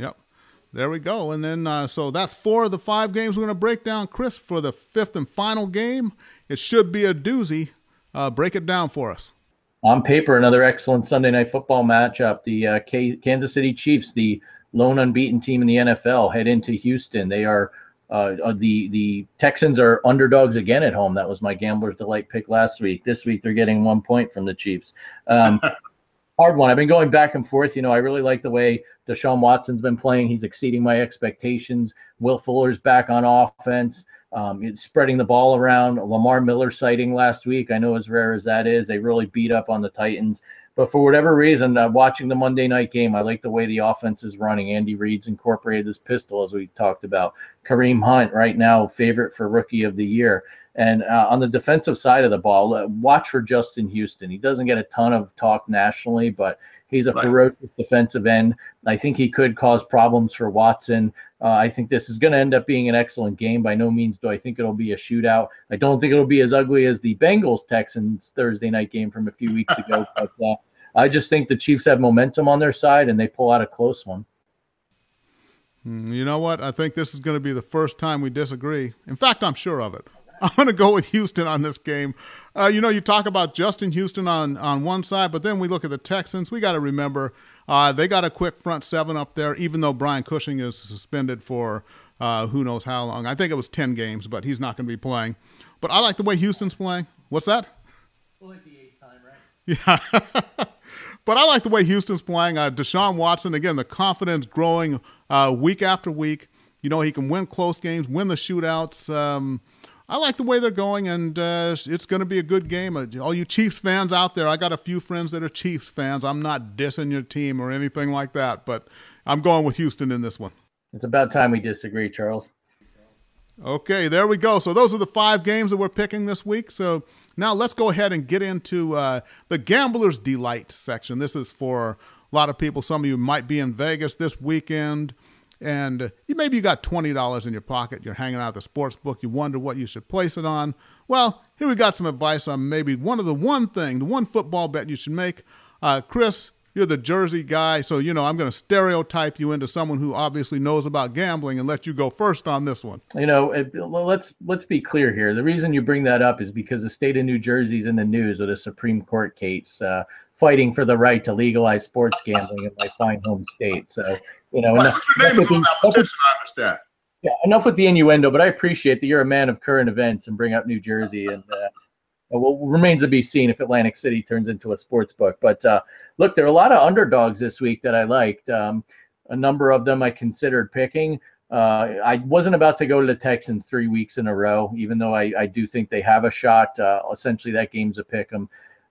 Yep. There we go. And then, uh, so that's four of the five games we're going to break down. Chris, for the fifth and final game, it should be a doozy. Uh, break it down for us. On paper, another excellent Sunday night football matchup. The uh, K- Kansas City Chiefs, the lone unbeaten team in the NFL, head into Houston. They are Uh, uh, the the Texans are underdogs again at home. That was my gambler's delight pick last week. This week they're getting one point from the Chiefs. Um, hard one. I've been going back and forth. You know, I really like the way Deshaun Watson's been playing. He's exceeding my expectations. Will Fuller's back on offense. Um, spreading the ball around. Lamar Miller sighting last week. I know as rare as that is, they really beat up on the Titans. But for whatever reason, uh, watching the Monday night game, I like the way the offense is running. Andy Reid's incorporated his pistol, as we talked about. Kareem Hunt, right now, favorite for rookie of the year. And uh, on the defensive side of the ball, uh, watch for Justin Houston. He doesn't get a ton of talk nationally, but he's a right. ferocious defensive end. I think he could cause problems for Watson. Uh, I think this is going to end up being an excellent game. By no means do I think it'll be a shootout. I don't think it'll be as ugly as the Bengals Texans Thursday night game from a few weeks ago. but uh, I just think the Chiefs have momentum on their side and they pull out a close one. Hmm, you know what? I think this is going to be the first time we disagree. In fact, I'm sure of it. I'm going to go with Houston on this game. Uh, you know, you talk about Justin Houston on, on one side, but then we look at the Texans. We got to remember uh, they got a quick front seven up there, even though Brian Cushing is suspended for uh, who knows how long. I think it was 10 games, but he's not going to be playing. But I like the way Houston's playing. What's that? Well, like the eighth time, right? Yeah. but I like the way Houston's playing. Uh, Deshaun Watson, again, the confidence growing uh, week after week. You know, he can win close games, win the shootouts. Um, I like the way they're going, and uh, it's going to be a good game. Uh, all you Chiefs fans out there, I got a few friends that are Chiefs fans. I'm not dissing your team or anything like that, but I'm going with Houston in this one. It's about time we disagree, Charles. Okay, there we go. So those are the five games that we're picking this week. So now let's go ahead and get into uh, the Gambler's Delight section. This is for a lot of people. Some of you might be in Vegas this weekend and maybe you got $20 in your pocket you're hanging out at the sports book you wonder what you should place it on. Well here we got some advice on maybe one of the one thing the one football bet you should make. Uh, chris you're the jersey guy so you know i'm going to stereotype you into someone who obviously knows about gambling and let you go first on this one. You know it, let's let's be clear here. The reason you bring that up is because the state of new jersey's in the news with a supreme court case uh, fighting for the right to legalize sports gambling in my fine home state. So you know, enough, your name is on that petition, I understand. Yeah, enough with the innuendo, but I appreciate that you're a man of current events and bring up New Jersey, and uh, well, remains to be seen if Atlantic City turns into a sports book. But uh, look, there are a lot of underdogs this week that I liked. Um, a number of them I considered picking. Uh, I wasn't about to go to the Texans three weeks in a row, even though I, I do think they have a shot. Uh, essentially, that game's a pick 'em.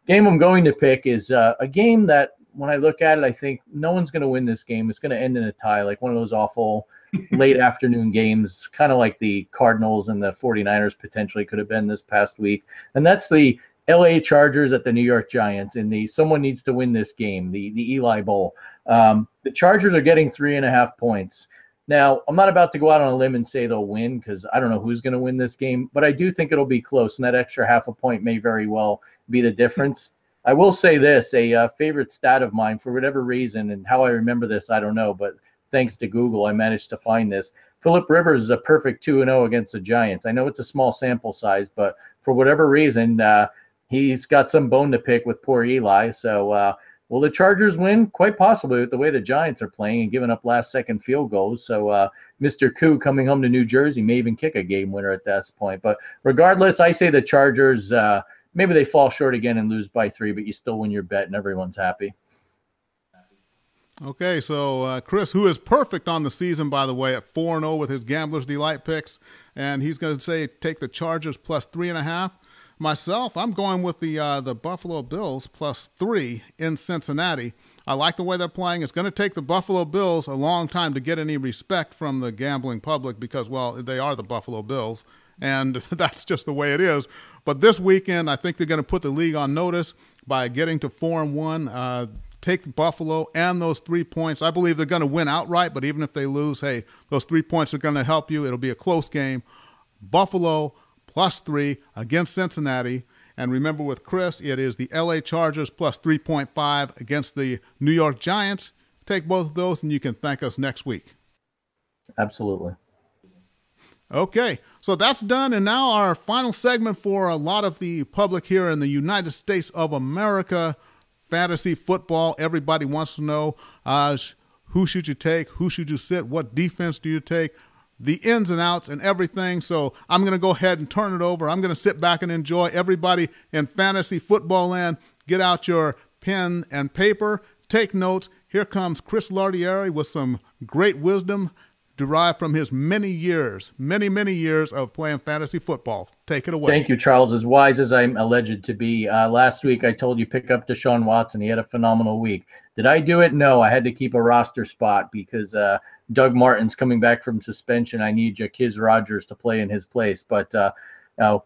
Game I'm going to pick is uh, a game that when I look at it, I think no one's going to win this game. It's going to end in a tie, like one of those awful late afternoon games, kind of like the Cardinals and the 49ers potentially could have been this past week. And that's the LA Chargers at the New York Giants in the someone needs to win this game, the, the Eli Bowl. Um, the Chargers are getting three and a half points. Now, I'm not about to go out on a limb and say they'll win because I don't know who's going to win this game, but I do think it'll be close, and that extra half a point may very well be the difference. I will say this: a uh, favorite stat of mine, for whatever reason, and how I remember this, I don't know, but thanks to Google, I managed to find this. Philip Rivers is a perfect two and zero oh against the Giants. I know it's a small sample size, but for whatever reason, uh, he's got some bone to pick with poor Eli. So, uh, will the Chargers win? Quite possibly, with the way the Giants are playing and giving up last second field goals. So, uh, Mr. Koo coming home to New Jersey may even kick a game winner at this point. But regardless, I say the Chargers. Uh, maybe they fall short again and lose by three, but you still win your bet and everyone's happy. Okay, so uh, Chris, who is perfect on the season, by the way, at 4 0 with his Gambler's Delight picks, and he's going to say take the Chargers plus three and a half. Myself, I'm going with the uh, the Buffalo Bills plus three in Cincinnati. I like the way they're playing. It's going to take the Buffalo Bills a long time to get any respect from the gambling public because, well, they are the Buffalo Bills and that's just the way it is. But this weekend, I think they're going to put the league on notice by getting to four and one. Uh, take Buffalo and those three points. I believe they're going to win outright, but even if they lose, hey, those three points are going to help you. It'll be a close game. Buffalo plus three against Cincinnati. And remember with Chris, it is the LA Chargers plus 3.5 against the New York Giants. Take both of those, and you can thank us next week. Absolutely. Okay, so that's done. And now our final segment for a lot of the public here in the United States of America fantasy football. Everybody wants to know uh, who should you take? Who should you sit? What defense do you take? the ins and outs and everything. So I'm going to go ahead and turn it over. I'm going to sit back and enjoy everybody in fantasy football land. Get out your pen and paper, take notes. Here comes Chris Lardieri with some great wisdom derived from his many years, many, many years of playing fantasy football. Take it away. Thank you, Charles. As wise as I'm alleged to be. Uh, last week, I told you pick up Deshaun Watson. He had a phenomenal week. Did I do it? No, I had to keep a roster spot because uh, Doug Martin's coming back from suspension. I need Jacquizz Rodgers to play in his place. But uh, uh,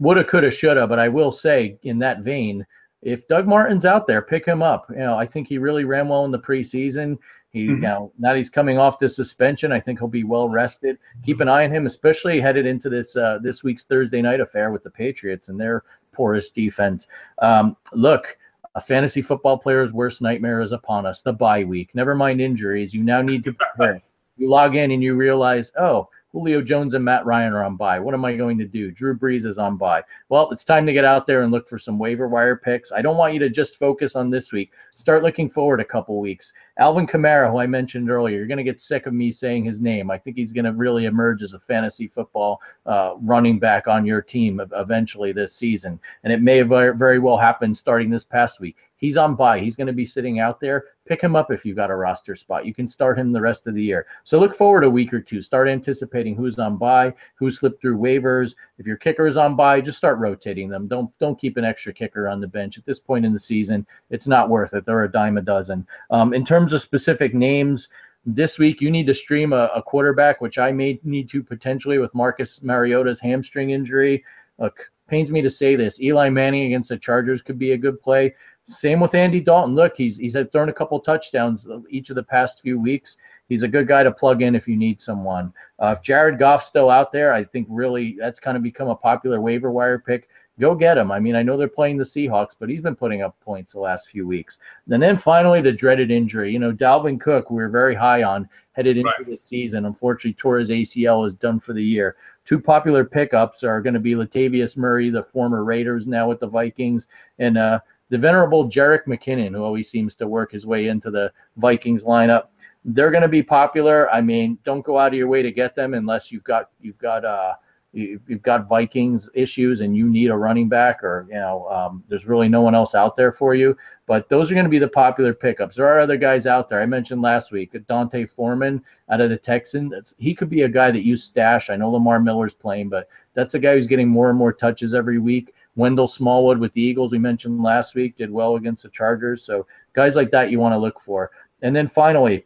woulda, coulda, shoulda. But I will say, in that vein, if Doug Martin's out there, pick him up. You know, I think he really ran well in the preseason. He Mm-hmm. now now he's coming off this suspension. I think he'll be well rested. Keep an eye on him, especially headed into this uh, this week's Thursday night affair with the Patriots and their porous defense. Um, look, a fantasy football player's worst nightmare is upon us. The bye week. Never mind injuries. You now need to prepare. you log in and you realize, oh, Julio Jones and Matt Ryan are on bye. What am I going to do? Drew Brees is on bye. Well, it's time to get out there and look for some waiver wire picks. I don't want you to just focus on this week. Start looking forward a couple weeks. Alvin Kamara, who I mentioned earlier, you're going to get sick of me saying his name. I think he's going to really emerge as a fantasy football uh, running back on your team eventually this season. And it may very well happen starting this past week. He's on bye. He's going to be sitting out there. Pick him up if you've got a roster spot. You can start him the rest of the year. So look forward a week or two. Start anticipating who's on bye, who slipped through waivers. If your kicker is on bye, just start rotating them. Don't don't keep an extra kicker on the bench at this point in the season. It's not worth it. They're a dime a dozen. Um, in terms of specific names, this week you need to stream a, a quarterback, which I may need to potentially with Marcus Mariota's hamstring injury. Look, pains me to say this. Eli Manning against the Chargers could be a good play. Same with Andy Dalton. Look, he's he's thrown a couple touchdowns each of the past few weeks. He's a good guy to plug in if you need someone. Uh, if Jared Goff's still out there, I think really that's kind of become a popular waiver wire pick. Go get him. I mean, I know they're playing the Seahawks, but he's been putting up points the last few weeks. And then finally, the dreaded injury. You know, Dalvin Cook, we were very high on headed into the season. Unfortunately, tore his ACL, is done for the year. Two popular pickups are going to be Latavius Murray, the former Raiders, now with the Vikings, and uh, the venerable Jerick McKinnon, who always seems to work his way into the Vikings lineup. They're going to be popular. I mean, don't go out of your way to get them unless you've got you've got uh you- you've got Vikings issues and you need a running back, or you know, um, there's really no one else out there for you. But those are going to be the popular pickups. There are other guys out there. I mentioned last week D'Onta Foreman out of the Texans. He could be a guy that you stash. I know Lamar Miller's playing, but that's a guy who's getting more and more touches every week. Wendell Smallwood with the Eagles, we mentioned last week, did well against the Chargers. So guys like that you want to look for. And then finally,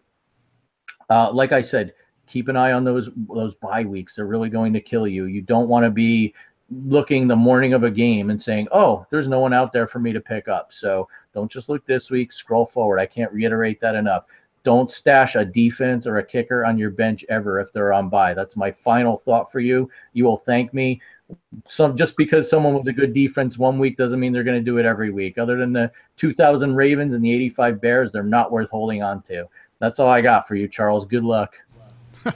uh, like I said, keep an eye on those those bye weeks. They're really going to kill you. You don't want to be looking the morning of a game and saying, "Oh, there's no one out there for me to pick up." So don't just look this week. Scroll forward. I can't reiterate that enough. Don't stash a defense or a kicker on your bench ever if they're on bye. That's my final thought for you. You will thank me. Some just because someone was a good defense one week doesn't mean they're going to do it every week. Other than the 2000 Ravens and the 85 Bears, they're not worth holding on to. That's all I got for you, Charles. Good luck.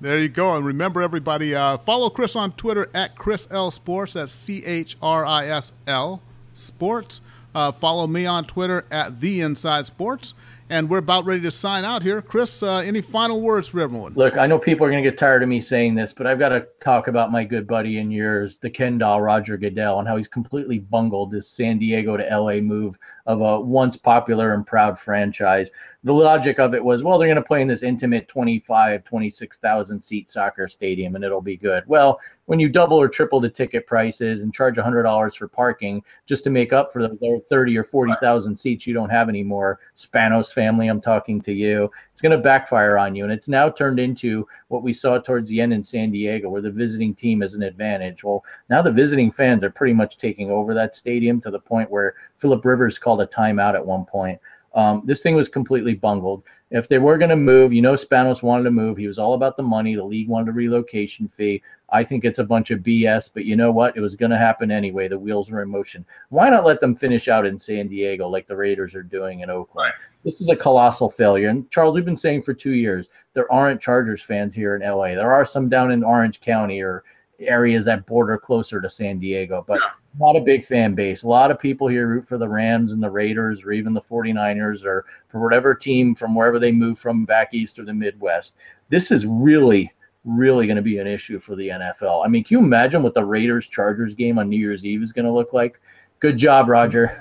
There you go. And remember, everybody, uh, follow Chris on Twitter at Chris L Sports. That's C H R I S L Sports. Uh, follow me on Twitter at The Inside Sports. And we're about ready to sign out here. Chris, uh, any final words for everyone? Look, I know people are going to get tired of me saying this, but I've got to talk about my good buddy and yours, the Ken doll, Roger Goodell, and how he's completely bungled this San Diego to LA move of a once popular and proud franchise. The logic of it was, well, they're going to play in this intimate 25, 26,000 seat soccer stadium and it'll be good. Well, when you double or triple the ticket prices and charge $100 for parking just to make up for the 30 or 40,000 seats you don't have anymore, Spanos family, I'm talking to you, it's going to backfire on you. And it's now turned into what we saw towards the end in San Diego, where the visiting team is an advantage. Well, now the visiting fans are pretty much taking over that stadium to the point where Philip Rivers called a timeout at one point. Um, this thing was completely bungled. If they were going to move, you know, Spanos wanted to move. He was all about the money. The league wanted a relocation fee. I think it's a bunch of BS, but you know what? It was going to happen anyway. The wheels were in motion. Why not let them finish out in San Diego like the Raiders are doing in Oakland? This is a colossal failure. And Charles, we've been saying for two years there aren't Chargers fans here in LA. There are some down in Orange County or areas that border closer to San Diego, but not a big fan base. A lot of people here root for the Rams and the Raiders or even the 49ers or for whatever team from wherever they move from back east or the Midwest. This is really really going to be an issue for the NFL. I mean, can you imagine what the Raiders Chargers game on New Year's Eve is going to look like? Good job, Roger.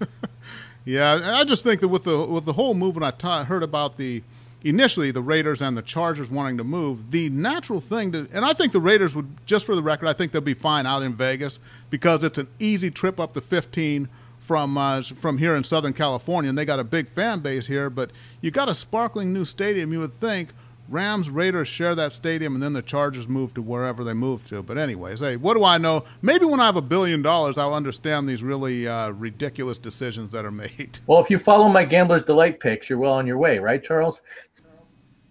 Yeah, I just think that with the with the whole movement, I heard about the initially the Raiders and the Chargers wanting to move. The natural thing to, and I think the Raiders would, just for the record, I think they'll be fine out in Vegas because it's an easy trip up to 15 from uh, from here in Southern California, and they got a big fan base here. But you got a sparkling new stadium. You would think Rams, Raiders share that stadium, and then the Chargers move to wherever they move to. But anyways, hey, what do I know? Maybe when I have a billion dollars, I'll understand these really uh, ridiculous decisions that are made. Well, if you follow my Gambler's Delight picks, you're well on your way, right, Charles?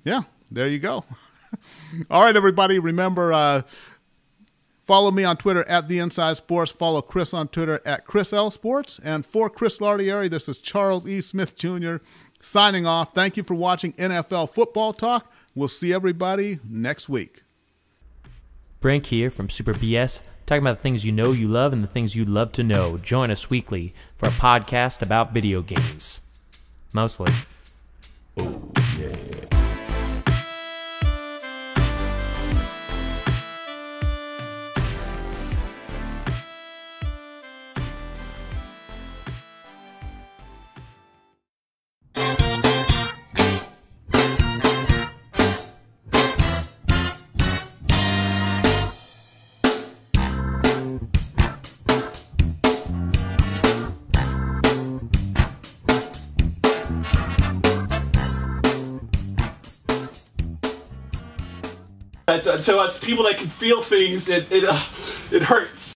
Yeah, there you go. All right, everybody, remember. Uh, Follow me on Twitter at The Inside Sports. Follow Chris on Twitter at Chris L Sports. And for Chris Lardieri, this is Charles E. Smith Jr. signing off. Thank you for watching NFL Football Talk. We'll see everybody next week. Brink here from Super BS, talking about the things you know you love and the things you'd love to know. Join us weekly for a podcast about video games. Mostly. Oh, yeah. To, to us people that can feel things, it it uh, it hurts.